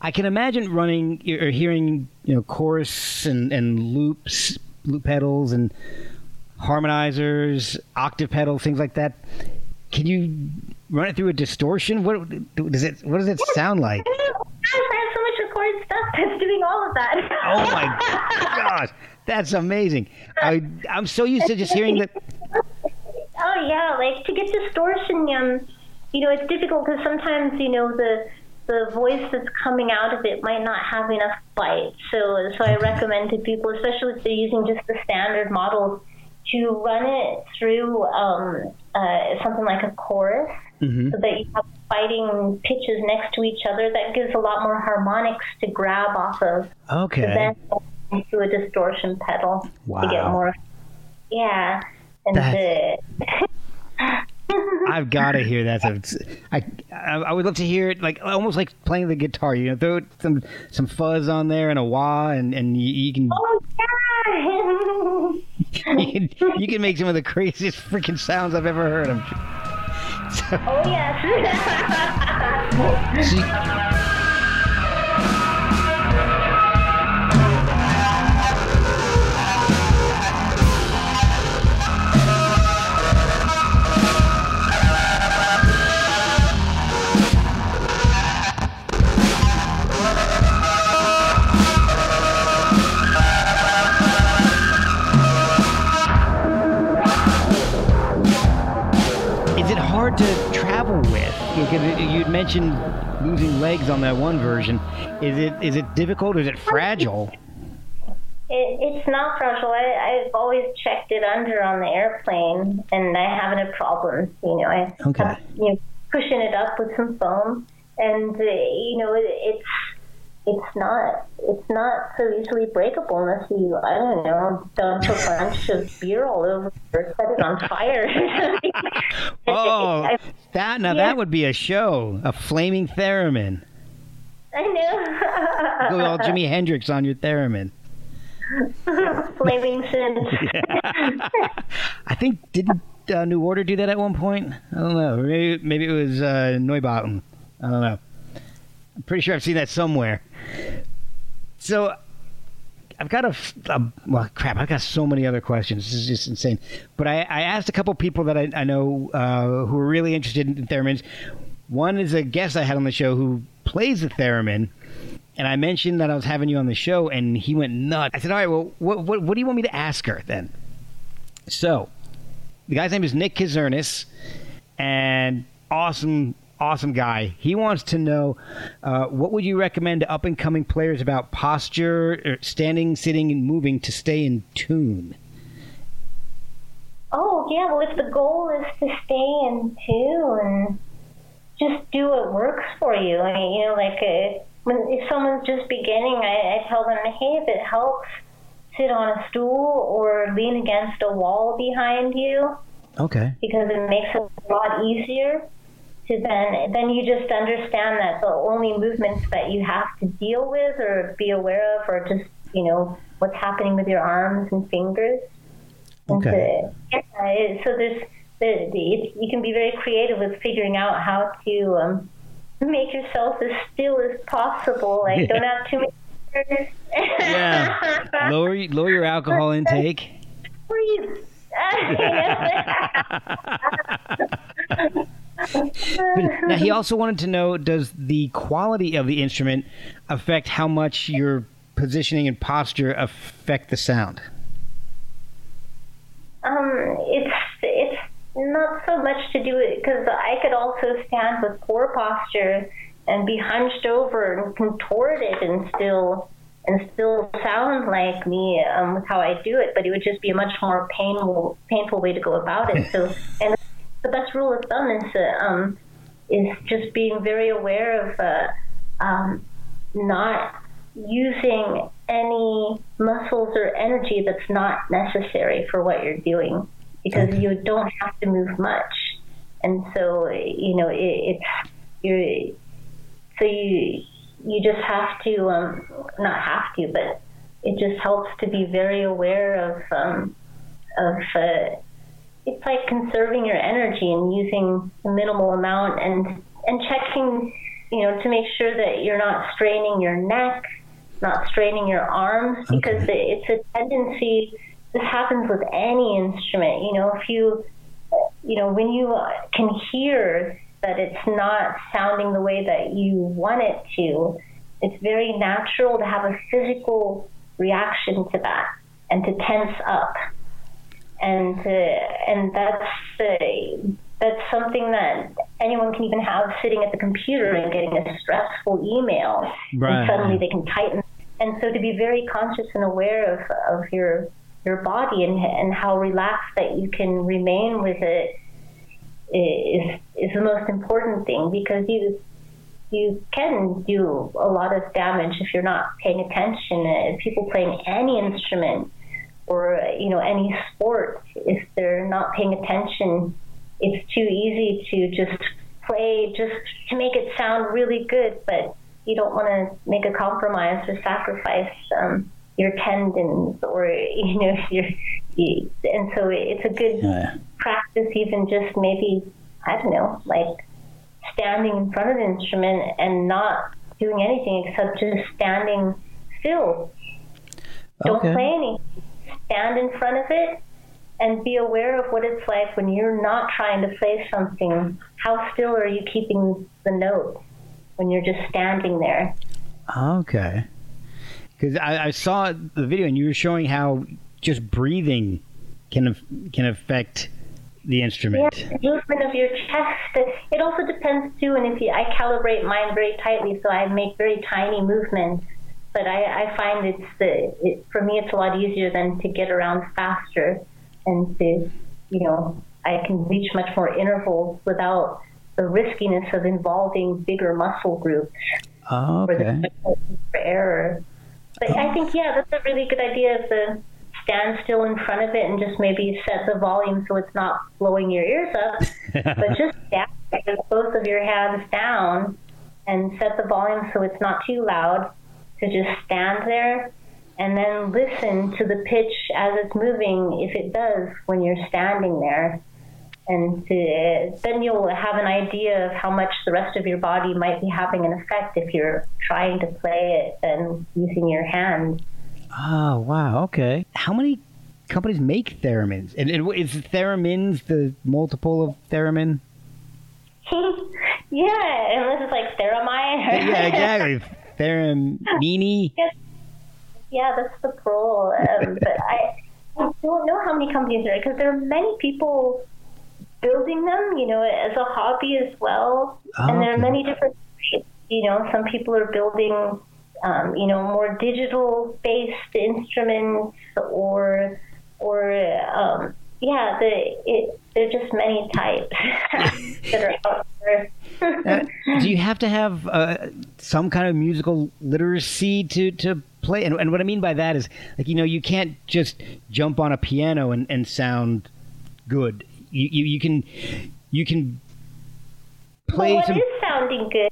I can imagine running or hearing you know chorus and, and loops, loop pedals and harmonizers, octave pedals, things like that. Can you run it through a distortion? What does it? What does it sound like? I have so much recorded stuff that's doing all of that. Oh my gosh, that's amazing! I I'm so used to just hearing the. Oh yeah, like to get distortion, um, you know, it's difficult because sometimes you know the the voice that's coming out of it might not have enough bite. So so I recommend to people, especially if they're using just the standard models, to run it through um, uh, something like a chorus, Mhm. so that you have fighting pitches next to each other. That gives a lot more harmonics to grab off of. Okay. Then into a distortion pedal to get more. Yeah, and That's- I've got to hear that. I, I I would love to hear it like almost like playing the guitar. You know, throw some some fuzz on there and a wah, and and you, you can oh yeah. you can you can make some of the craziest freaking sounds I've ever heard. I'm sure. So, oh yes. so you- because you'd mentioned losing legs on that one version. Is it is it difficult? Is it fragile? It, it's not fragile. I, I've always checked it under on the airplane, and I haven't had problems. You know, I Okay. have, you know, pushing it up with some foam, and uh, you know, it, it's it's not it's not so easily breakable unless you I don't know dump a bunch of beer all over or set it on fire. Oh, I, that now Yeah. that would be a show, a flaming theremin. I know. Go all Jimi Hendrix on your theremin. Flaming sins. I think did uh, New Order do that at one point? I don't know. Maybe maybe it was uh, Neubauten. I don't know. I'm pretty sure I've seen that somewhere. So I've got a well, crap. I've got so many other questions. This is just insane. But I, I asked a couple people that I, I know uh, who are really interested in theremins. One is a guest I had on the show who plays the theremin, and I mentioned that I was having you on the show, and he went nuts. I said, "All right, well, what what, what do you want me to ask her then?" So the guy's name is Nick Kizernis, and awesome, awesome guy. He wants to know uh, what would you recommend to up and coming players about posture, or standing, sitting, and moving to stay in tune. Oh yeah, well if the goal is to stay in tune, and just do what works for you. I mean, you know, like uh, when if someone's just beginning, I, I tell them, hey, if it helps, sit on a stool or lean against a wall behind you Okay. because it makes it a lot easier. To then, then you just understand that the only movements that you have to deal with or be aware of are just, you know, what's happening with your arms and fingers. And Okay. to- yeah, it- so there's, the, the, you can be very creative with figuring out how to um, make yourself as still as possible. Like, don't have too many. Yeah. lower lower your alcohol intake. Breathe. Now he also wanted to know: Does the quality of the instrument affect how much your positioning and posture affect the sound? Um, it's it's not so much to do it because I could also stand with poor posture and be hunched over and contorted and still and still sound like me um, with how I do it, but it would just be a much more painful painful way to go about it. So, and the best rule of thumb is uh, um, is just being very aware of uh, um, not using any muscles or energy that's not necessary for what you're doing because Okay. you don't have to move much and so you know it, it's you're so you you just have to um, not have to but it just helps to be very aware of um, of uh, it's like conserving your energy and using a minimal amount and and checking you know to make sure that you're not straining your neck not straining your arms because it's a tendency this happens with any instrument you know if you you know when you can hear that it's not sounding the way that you want it to it's very natural to have a physical reaction to that and to tense up and uh, and that's uh, that's something that anyone can even have sitting at the computer and getting a stressful email, Right. and suddenly they can tighten. And so to be very conscious and aware of, of your your body and and how relaxed that you can remain with it is is the most important thing because you you can do a lot of damage if you're not paying attention. Uh, people playing any instrument or you know any sport, if they're not paying attention, it's too easy to just play just to make it sound really good, but you don't want to make a compromise or sacrifice um, your tendons or you know your. You, and so it's a good Yeah. practice, even just maybe I don't know, like standing in front of the instrument and not doing anything except just standing still. Don't Okay. play anything. Stand in front of it and be aware of what it's like when you're not trying to say something. How still are you keeping the note when you're just standing there? Okay. Because I, I saw the video and you were showing how just breathing can can affect the instrument. Yeah, movement of your chest. It also depends too, and if you, I calibrate mine very tightly, so I make very tiny movements. But I, I find it's the it, for me it's a lot easier than to get around faster and to you know I can reach much more intervals without the riskiness of involving bigger muscle groups. Oh, okay. For error. But I think yeah, that's a really good idea. Of the stand still in front of it and just maybe set the volume so it's not blowing your ears up, but just stand with both of your hands down and set the volume so it's not too loud. To just stand there and then listen to the pitch as it's moving, if it does when you're standing there. And to, then you'll have an idea of how much the rest of your body might be having an effect if you're trying to play it and using your hands. Oh, ah, wow. Okay. How many companies make theremins? And, and is theremins the multiple of theremin? yeah, unless it's like theramine. yeah, exactly. Yes. Yeah, that's the plural. Um, but I, I don't know how many companies there are because there are many people building them, you know, as a hobby as well. Oh, and there are many different, you know, some people are building um, you know, more digital based instruments or, or, um, yeah, the, it, there are just many types that are out there. Uh, do you have to have uh, some kind of musical literacy to, to play? And, and what I mean by that is, like, you know, you can't just jump on a piano and, and sound good. You, you, you can, you can play well, what some. is sounding good?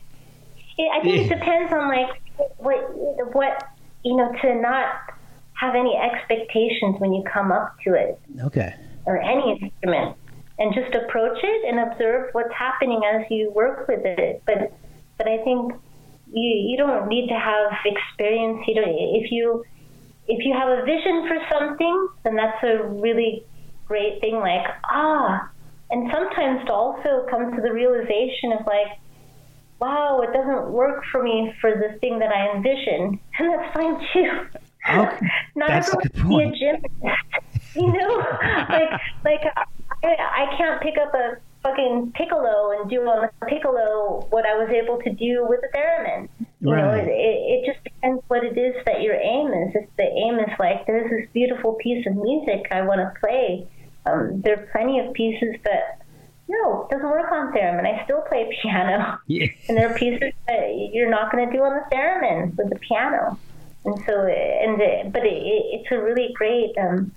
I think it depends on like what what you know to not have any expectations when you come up to it. Okay. Or any instrument, and just approach it and observe what's happening as you work with it. But but I think you you don't need to have experience. You don't if you if you have a vision for something, then that's a really great thing. Like ah, and sometimes to also come to the realization of like wow, it doesn't work for me for the thing that I envision, and that's fine too. Okay. Not that's a good point. A gymnast, you know, like like I, I can't pick up a fucking piccolo and do on the piccolo what I was able to do with the theremin. You right. know, it, it, it just depends what it is that your aim is. If the aim is like, there's this beautiful piece of music I want to play, um, there are plenty of pieces that no, it doesn't work on theremin. I still play piano. Yeah. And there are pieces that you're not going to do on the theremin with the piano. And so, and the, but it, it's a really great, um,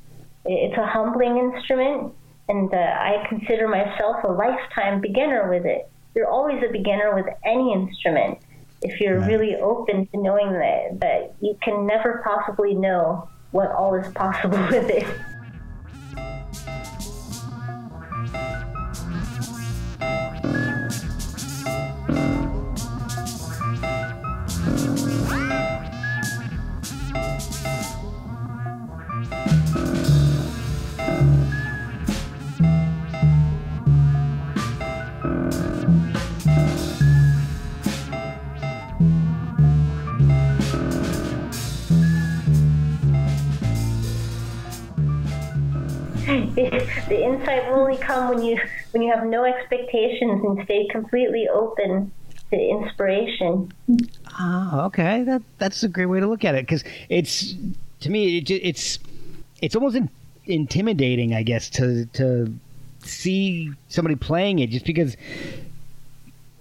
it's a humbling instrument. And uh, I consider myself a lifetime beginner with it. You're always a beginner with any instrument if you're right. really open to knowing that, that you can never possibly know what all is possible with it. The insight will only come when you when you have no expectations and stay completely open to inspiration. Ah, okay. That that's a great way to look at it because it's to me it, it's it's almost in, intimidating, I guess, to to see somebody playing it just because.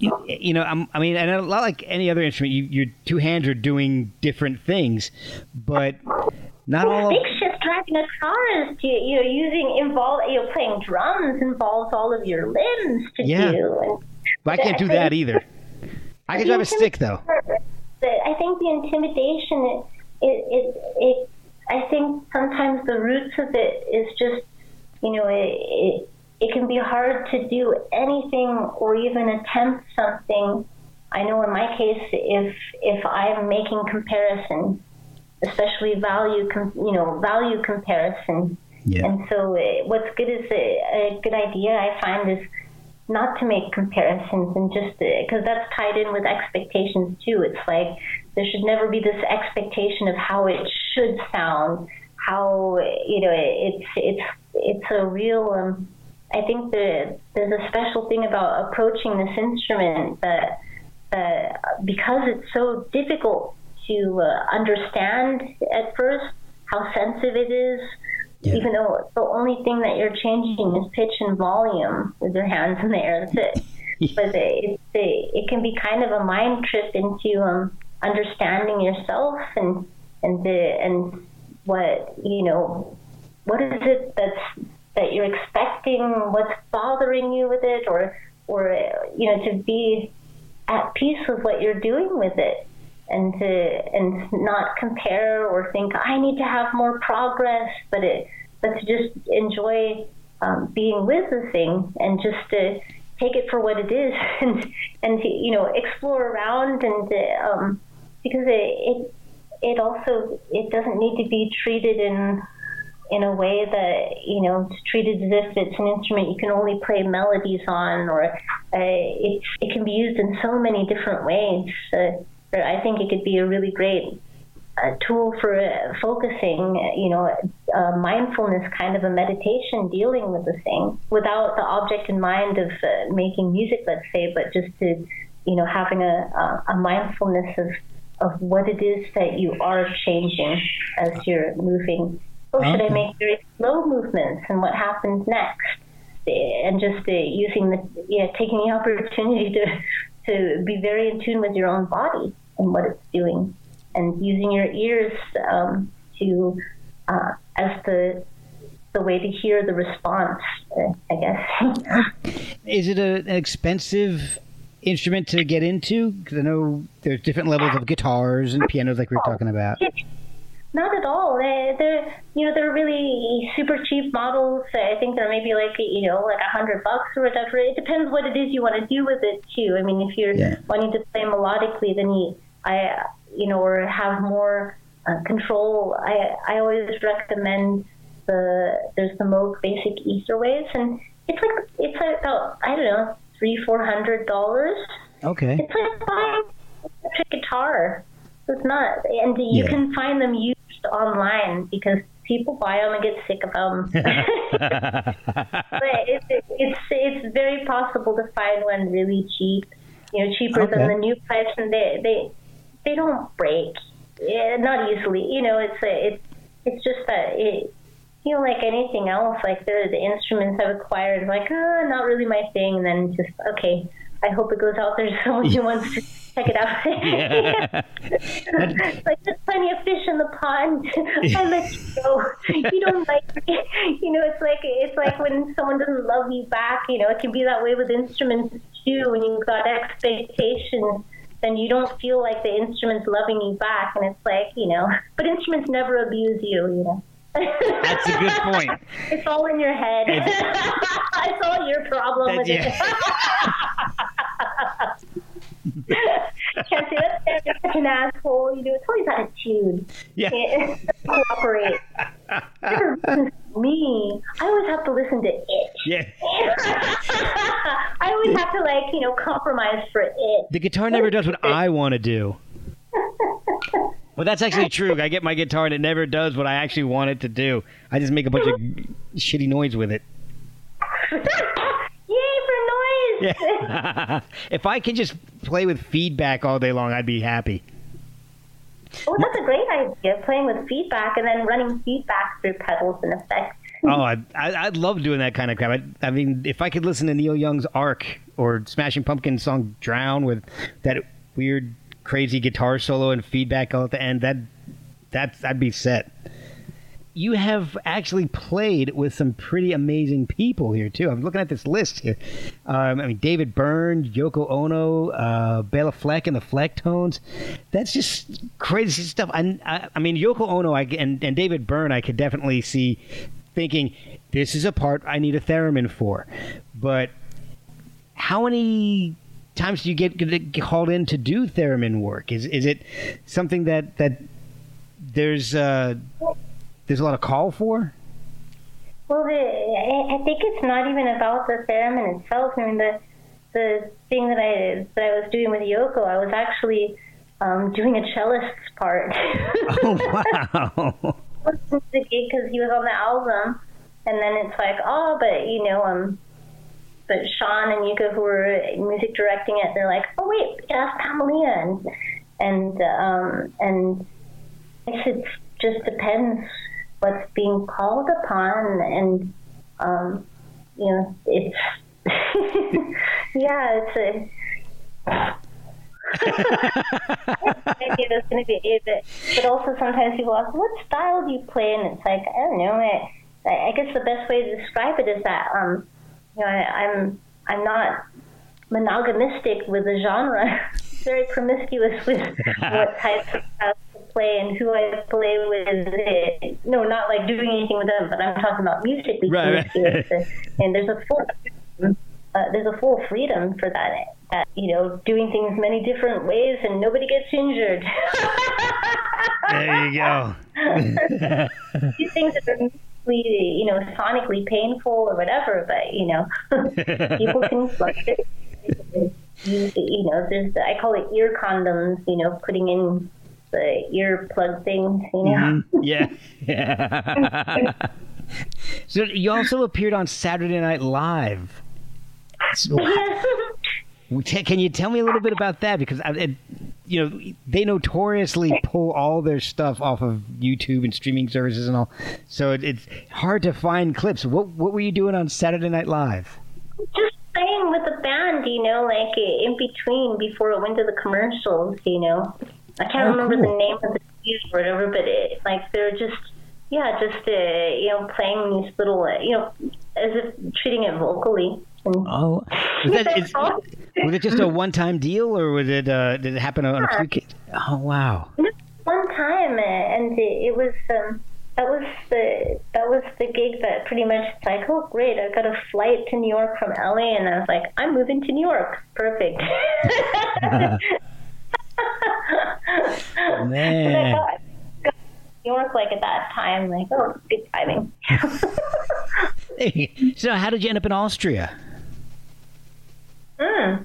You, you know, I'm, i mean, and a lot like any other instrument, you, your two hands are doing different things, but not all. Shift driving a car is you know using involve you know playing drums involves all of your limbs to yeah. do. And but I can't do that either. I can drive a stick though. I think the intimidation it, it it it I think sometimes the roots of it is just you know it, it it can be hard to do anything or even attempt something. I know in my case, if if I'm making comparison especially value, com- you know, value comparison. Yeah. And so, uh, what's good is a, a, good idea I find is not to make comparisons and just because uh, that's tied in with expectations too. It's like there should never be this expectation of how it should sound. How you know it's it's it's a real um, I think that there's a special thing about approaching this instrument that, that because it's so difficult to uh, understand at first how sensitive it is, yeah. even though the only thing that you're changing is pitch and volume with your hands in the air. That's it. but it, it, it can be kind of a mind trip into um, understanding yourself and and the and what you know what is it that's that you're expecting what's bothering you with it or or you know to be at peace with what you're doing with it and to and not compare or think I need to have more progress but it but to just enjoy um, being with the thing and just to take it for what it is and and to, you know explore around and to, um, because it, it it also it doesn't need to be treated in in a way that you know it's treated as if it's an instrument you can only play melodies on, or uh, it it can be used in so many different ways. Uh, I think it could be a really great uh, tool for uh, focusing, you know, uh, mindfulness kind of a meditation dealing with the thing without the object in mind of uh, making music, let's say, but just to, you know, having a, a mindfulness of, of what it is that you are changing as you're moving. Or should I make very slow movements and what happens next? And just uh, using the, yeah, taking the opportunity to, to be very in tune with your own body and what it's doing, and using your ears um, to uh, as the the way to hear the response. Uh, I guess. Is it a, an expensive instrument to get into? Because I know there's different levels of guitars and pianos, like we were talking about. Not at all. They, they're, you know, they're really super cheap models. I think they're maybe like, you know, like a hundred bucks or whatever. It depends what it is you want to do with it too. I mean, if you're yeah. wanting to play melodically, then you, I, you know, or have more uh, control. I, I always recommend the there's the Moog Basic Etherwaves, and it's like it's like about I don't know three four hundred dollars. Okay. It's like buying electric guitar. It's not, and you yeah. can find them used online because people buy them and get sick of them. but it's, it's it's very possible to find one really cheap, you know, cheaper okay. than the new price, and they they they don't break, yeah, not easily. You know, it's a, it's it's just that it. You know, like anything else, like the the instruments I've acquired, like, oh, not really my thing, and then just okay. I hope it goes out there to someone who wants to check it out. yeah. like there's plenty of fish in the pond. I let you go. You don't like me. You know, it's like it's like when someone doesn't love you back. You know, it can be that way with instruments too. When you've got expectations, then you don't feel like the instrument's loving you back, and it's like you know. But instruments never abuse you. You know. That's a good point. It's all in your head. it's all your problem with yeah. Can't say that's such an asshole. You know, it's always tune. Yeah. cooperate. me. I always have to listen to it. Yeah. I always have to like, you know, compromise for it. The guitar never does what I want to do. Well, that's actually true. I get my guitar and it never does what I actually want it to do. I just make a bunch of shitty noise with it. Yeah. if I could just play with feedback all day long, I'd be happy. Oh, that's a great idea. Playing with feedback and then running feedback through pedals and effects. oh, I, I, love doing that kind of crap. I, I, mean, if I could listen to Neil Young's Arc or Smashing Pumpkins song "Drown" with that weird, crazy guitar solo and feedback all at the end, that that's I'd be set you have actually played with some pretty amazing people here too. I'm looking at this list here. Um, I mean, David Byrne, Yoko Ono, uh, Bela Fleck, and the Flecktones. That's just crazy stuff. I, I, I mean, Yoko Ono I, and, and David Byrne, I could definitely see thinking this is a part I need a theremin for. But how many times do you get, get called in to do theremin work? Is is it something that that there's uh, there's a lot of call for? Well, the, I think it's not even about the theremin itself. I mean, the the thing that I that I was doing with Yoko, I was actually um, doing a cellist's part. oh wow! because he was on the album, and then it's like, oh, but you know, um, but Sean and Yuka, who were music directing it, they're like, oh wait, that's Pamelia, and and um, and I guess it just depends what's being called upon, and um, you know, it's yeah, it's a. maybe that's going to be it, but, but also sometimes people ask, "What style do you play?" And it's like I don't know. I, I guess the best way to describe it is that um, you know, I, I'm I'm not monogamistic with the genre. Very promiscuous with what types of styles play and who I play with. No, not like doing anything with them, but I'm talking about musically Right, promiscuous. And there's a full uh, there's a full freedom for that. That you know, doing things many different ways and nobody gets injured. There you go. These things that are musically, you know, sonically painful or whatever, but you know, people can fluctuate. You, you know, there's the, I call it ear condoms. You know, putting in the ear plug things. You know. Mhm. Yeah. yeah. so you also appeared on Saturday Night Live. So, can you tell me a little bit about that? Because I, it, you know they notoriously pull all their stuff off of YouTube and streaming services and all, so it, it's hard to find clips. What what were you doing on Saturday Night Live? just playing with the band, you know, like in between before it went to the commercials, you know. I can't Oh, remember cool. the name of the music or whatever, but it, like they're just, yeah, just uh, you know, playing these little, uh, you know, as if treating it vocally. Oh, was, that, is, was it just a one-time deal, or was it uh, did it happen on a few? Ca- oh wow. one time, uh, and it, it was um, that was the that was the gig that pretty much it's like, oh great, I've got a flight to New York from LA, and I was like, I'm moving to New York, perfect. Man. And I got- got New York like at that time, like oh, good timing. so how did you end up in Austria? Mm.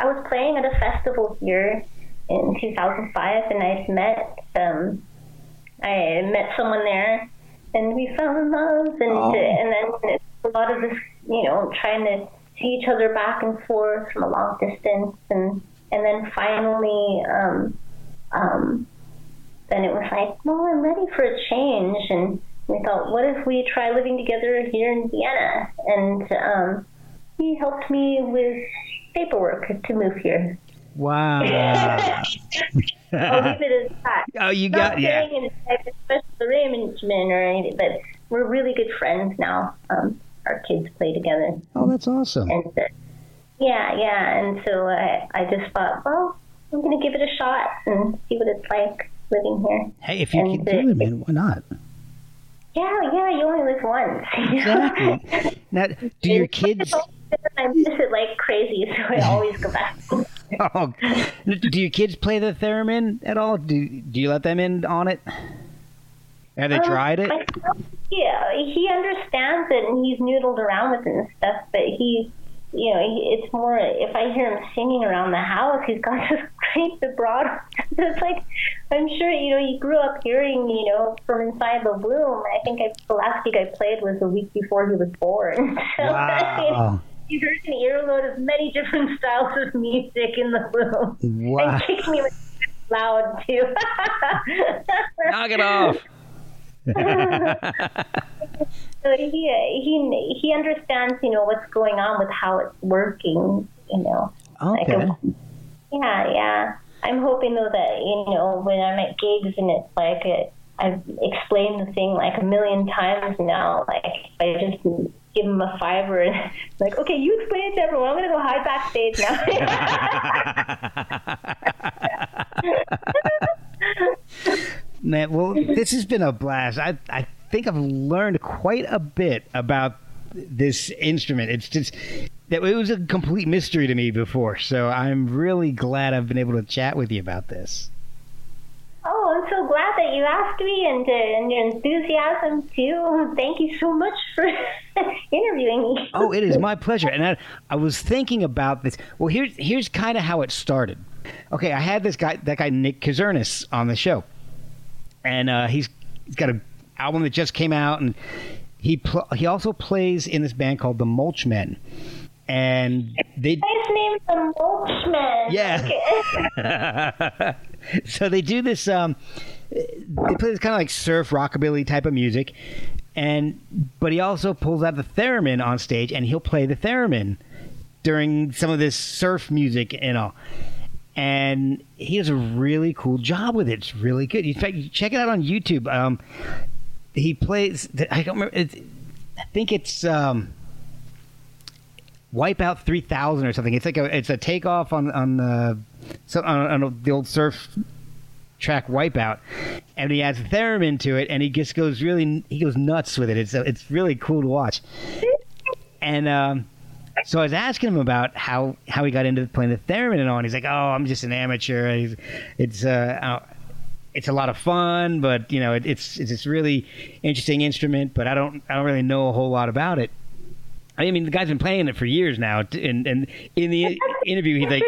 I was playing at a festival here in 2005, and I met um, I met someone there, and we fell in love, and Oh. and then it's a lot of this, you know, trying to see each other back and forth from a long distance, and and then finally, um, um, then it was like, well, I'm ready for a change, and we thought, what if we try living together here in Vienna? And um, he helped me with paperwork to move here. Wow. I'll leave it as that. oh, you Not got yeah. saying it's like a special arrangement or anything, but we're really good friends now. Um, our kids play together, Oh, that's awesome. and uh, yeah, yeah. And so I, I just thought, well, I'm gonna give it a shot and see what it's like living here. Hey, if you and can the- do it, man, why not? Yeah, yeah. You only live once. Exactly. Now, do your kids? I miss it like crazy, so I always go back. Oh, do your kids play the theremin at all? Do Do you let them in on it? Have they Um, tried it? son, Yeah, he understands it and he's noodled around with it and stuff, but he, you know, it's more if I hear him singing around the house, he's got this great vibrato. it's like, I'm sure, you know, he grew up hearing, you know, from inside the womb. I think I, the last gig I played was the week before he was born. So, Wow. He heard an earload of many different styles of music in the womb. Wow. And kicked me loud too. Knock it off. So he uh, he he understands, you know, what's going on with how it's working, you know. Like, Okay. yeah, yeah. I'm hoping though that you know when I'm at gigs and it's like uh, I've explained the thing like a million times now. Like if I just give him a fiver and like, okay, you explain it to everyone. I'm gonna go hide backstage now. Man, well, this has been a blast. I I think I've learned quite a bit about this instrument. It's just that it was a complete mystery to me before. So I'm really glad I've been able to chat with you about this. Oh, I'm so glad that you asked me and, uh, and your enthusiasm too. Thank you so much for interviewing me. Oh, it is my pleasure. And I, I was thinking about this. Well, here's here's kind of how it started. Okay, I had this guy, that guy Nick Kazernis, on the show, and uh, he's he's got an album that just came out, and he pl- he also plays in this band called the Mulchmen, and they Nice name, the Mulchmen. Yeah. Okay. so they do this um they play this kind of like surf rockabilly type of music and but he also pulls out the theremin on stage and he'll play the theremin during some of this surf music and all and he does a really cool job with it it's really good in fact check it out on youtube um he plays i don't remember i think it's um Wipeout 3000 or something. It's like a it's a takeoff on on the so on, on the old surf track Wipeout, and he adds theremin to it, and he just goes really he goes nuts with it. It's it's really cool to watch. And um, so I was asking him about how how he got into playing the theremin and all, and he's like, "Oh, I'm just an amateur. He's, it's uh." uh, it's a lot of fun, but you know it, it's it's this really interesting instrument. But I don't I don't really know a whole lot about it. I mean, the guy's been playing it for years now, and and in the interview, he's like,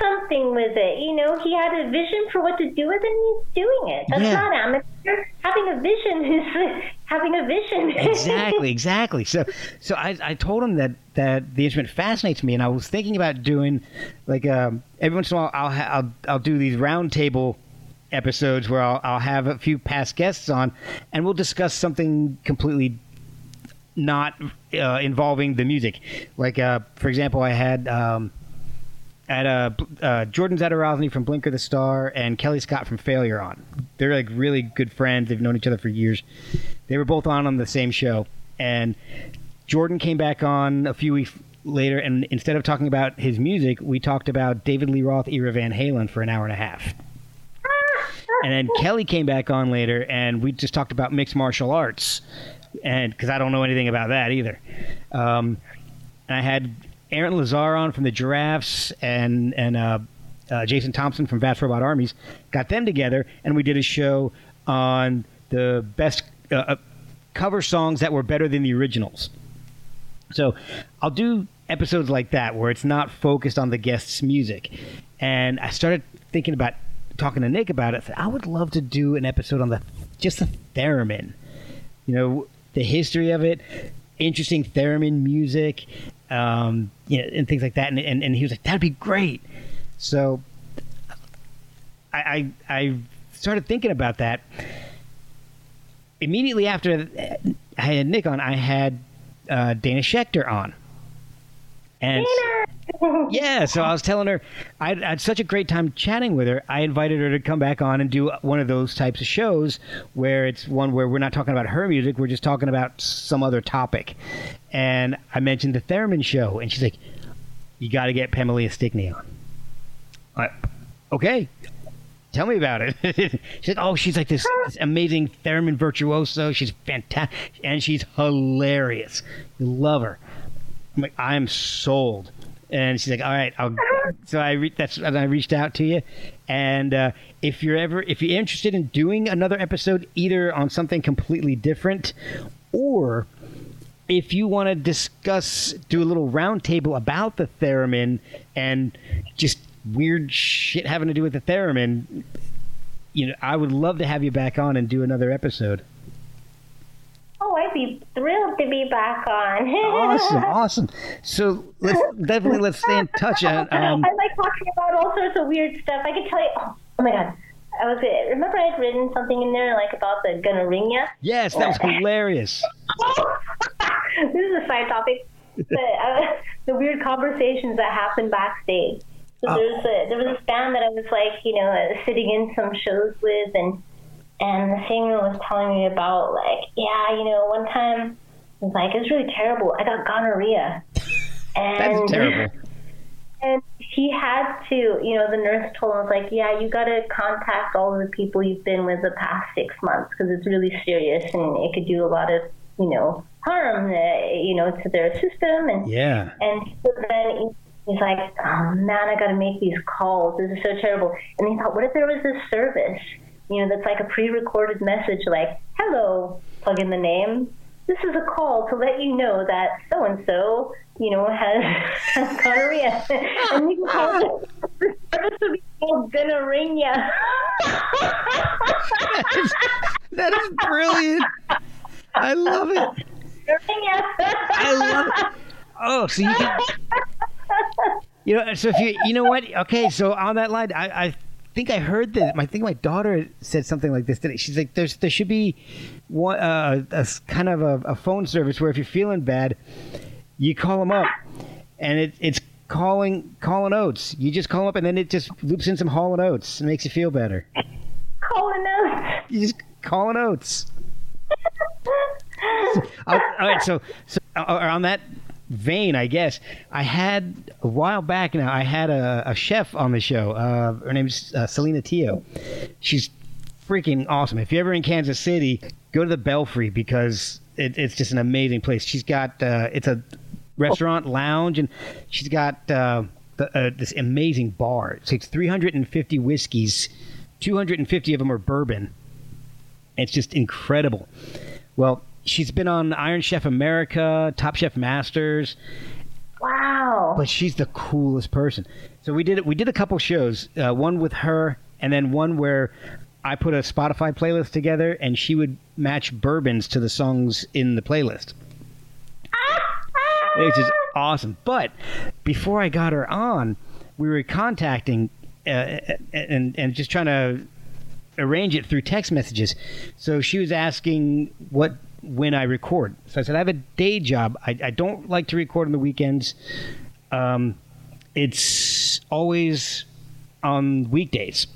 something with it. You know, he had a vision for what to do with it, and he's doing it. That's Yeah. not amateur. Having a vision is having a vision. exactly, exactly. So, so I, I told him that that the instrument fascinates me, and I was thinking about doing like um, every once in a while I'll ha- I'll I'll do these roundtable episodes where I'll I'll have a few past guests on, and we'll discuss something completely not uh, involving the music. Like, uh, for example, I had. Um, at uh, uh, Jordan Zadorozny from Blinker the Star and Kellii Scott from Failure on. They're like really good friends. They've known each other for years. They were both on on the same show, and Jordan came back on a few weeks later, and instead of talking about his music, we talked about David Lee Roth, era Van Halen for an hour and a half. And then Kellii came back on later, and we just talked about mixed martial arts, and because I don't know anything about that either. Um, and I had Aaron Lazar on from the Giraffes and and uh, uh, Jason Thompson from Vast Robot Armies. Got them together, and we did a show on the best uh, uh, cover songs that were better than the originals. So I'll do episodes like that where it's not focused on the guest's music. And I started thinking about talking to Nick about it. I said, I would love to do an episode on the just the theremin. You know, the history of it, interesting theremin music, um, you know, and things like that. And, and, and he was like, that'd be great. So I, I, I started thinking about that. Immediately after I had Nick on, I had uh, Dana Schechter on. And yeah, so I was telling her I had such a great time chatting with her. I invited her to come back on and do one of those types of shows where it's one where we're not talking about her music, we're just talking about some other topic. And I mentioned the Theremin show, and she's like, "You got to get Pamelia Stickney on." I, okay, tell me about it. she's like, oh, she's like this, this amazing theremin virtuoso. She's fantastic, and she's hilarious. You love her. I'm like, I'm sold. And she's like, all right, I'll. So I re- that's and I reached out to you, and uh, if you're ever if you're interested in doing another episode, either on something completely different, or if you want to discuss, do a little roundtable about the theremin and just weird shit having to do with the theremin, you know, I would love to have you back on and do another episode. Oh, I'd be thrilled to be back on. Awesome, awesome. So let's definitely let's stay in touch. Uh, um, I like talking about all sorts of weird stuff. I could tell you. Oh, oh my god, I was remember I had written something in there like about the gonorrhea. yes, that was hilarious. this is a side topic. The, uh, the weird conversations that happen backstage. So Oh. there's a, there was this band that I was like, you know, uh, sitting in some shows with, and and the singer was telling me about like, yeah, you know, one time was like it was really terrible. I got gonorrhea, and That's terrible. and he had to, you know, the nurse told him, was like, yeah, you got to contact all of the people you've been with the past six months because it's really serious and it could do a lot of, you know, harm, uh, you know, to their system. And Yeah. and so then he- he's like, oh man, I got to make these calls. This is so terrible. And he thought, what if there was this service, you know, that's like a pre-recorded message, like, hello, plug in the name. This is a call to let you know that so and so, you know, has, has gonorrhea, and you can call it. The service would be called gonorrhea. that is brilliant. I love it. I love it. Oh, so you can, you know, so if you, you know what? Okay, so on that line, I, I think I heard that. I think my daughter said something like this today. She's like, "There's, there should be one, uh, a kind of a, a phone service where if you're feeling bad, you call them up, and it, it's calling calling oats. You just call them up, and then it just loops in some Hall and Oates and makes you feel better. Calling out. You just calling oats. all all right, so so uh, on that vein, I guess I had a while back now. I had a, a chef on the show. Uh, her name's uh, Celina Tio. She's freaking awesome. If you're ever in Kansas City, go to the Belfry because it, it's just an amazing place. She's got uh, it's a restaurant lounge, and she's got uh, the, uh, this amazing bar. So it's 350 whiskeys. 250 of them are bourbon. It's just incredible. Well, she's been on Iron Chef America, Top Chef Masters, Wow. but she's the coolest person. So we did it. We did a couple shows. Uh, one with her, and then one where I put a Spotify playlist together, and she would match bourbons to the songs in the playlist, which is awesome. But before I got her on, we were contacting uh, and and just trying to arrange it through text messages. So she was asking what when I record. So I said I have a day job. I, I don't like to record on the weekends. Um, it's always on weekdays.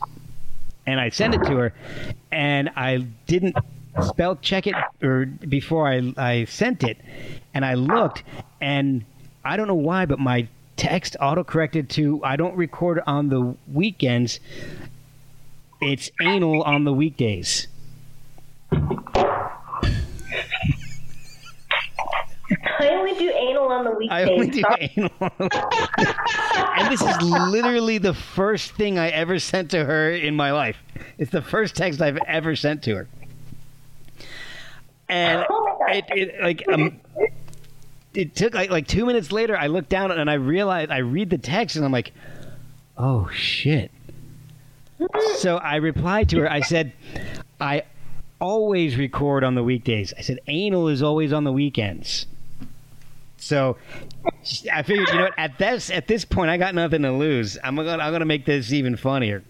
And I sent it to her, and I didn't spell check it or before I I sent it, and I looked, and I don't know why, but my text autocorrected to I don't record on the weekends. It's anal on the weekdays. On the weekdays. I only do anal. and this is literally the first thing I ever sent to her in my life. It's the first text I've ever sent to her. And Oh it, it like um, it took like like two minutes later. I looked down and I realized I read the text and I'm like, oh shit. So I replied to her. I said, I always record on the weekdays. I said anal is always on the weekends. So I figured, you know? At this at this point, I got nothing to lose. I'm gonna I'm gonna make this even funnier.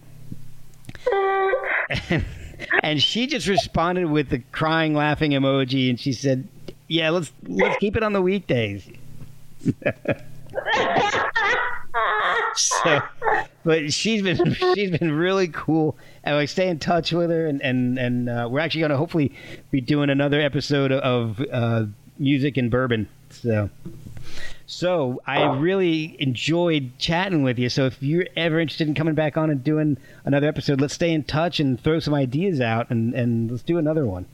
And, and she just responded with the crying, laughing emoji, and she said, "Yeah, let's let's keep it on the weekdays." so, but she's been she's been really cool, and I stay in touch with her, and and and uh, we're actually gonna hopefully be doing another episode of uh, music and bourbon. So. So I really enjoyed chatting with you. So if you're ever interested in coming back on and doing another episode, let's stay in touch and throw some ideas out, and, and let's do another one.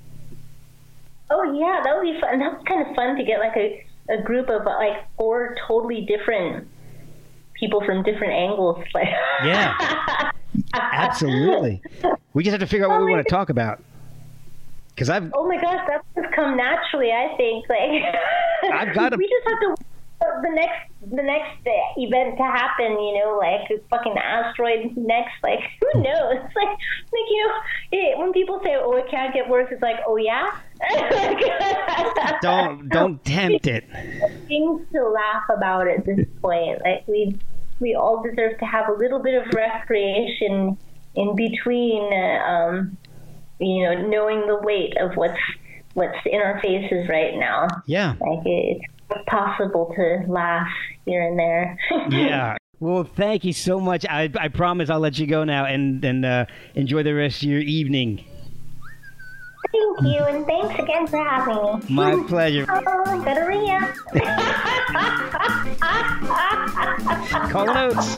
Oh yeah, that would be fun. That was kind of fun to get like a, a group of like four totally different people from different angles. Like Yeah, absolutely. We just have to figure out what we oh, want to talk about. Because I've Oh my gosh, that's just come naturally. I think like I've got a- we just have to the next the next event to happen. You know, like a fucking asteroid next. Like who knows? Like like you know, it, when people say, "Oh, it can't get worse," it's like, "Oh yeah." don't don't tempt it. things to laugh about at this point. Like we we all deserve to have a little bit of recreation in between. Uh, um, you know, knowing the weight of what's what's in our faces right now. Yeah, Like it's possible to laugh here and there. yeah. Well, thank you so much. I, I promise I'll let you go now and and uh, enjoy the rest of your evening. Thank you, and thanks again for having me. My pleasure. Oh, gonorrhea. Call notes.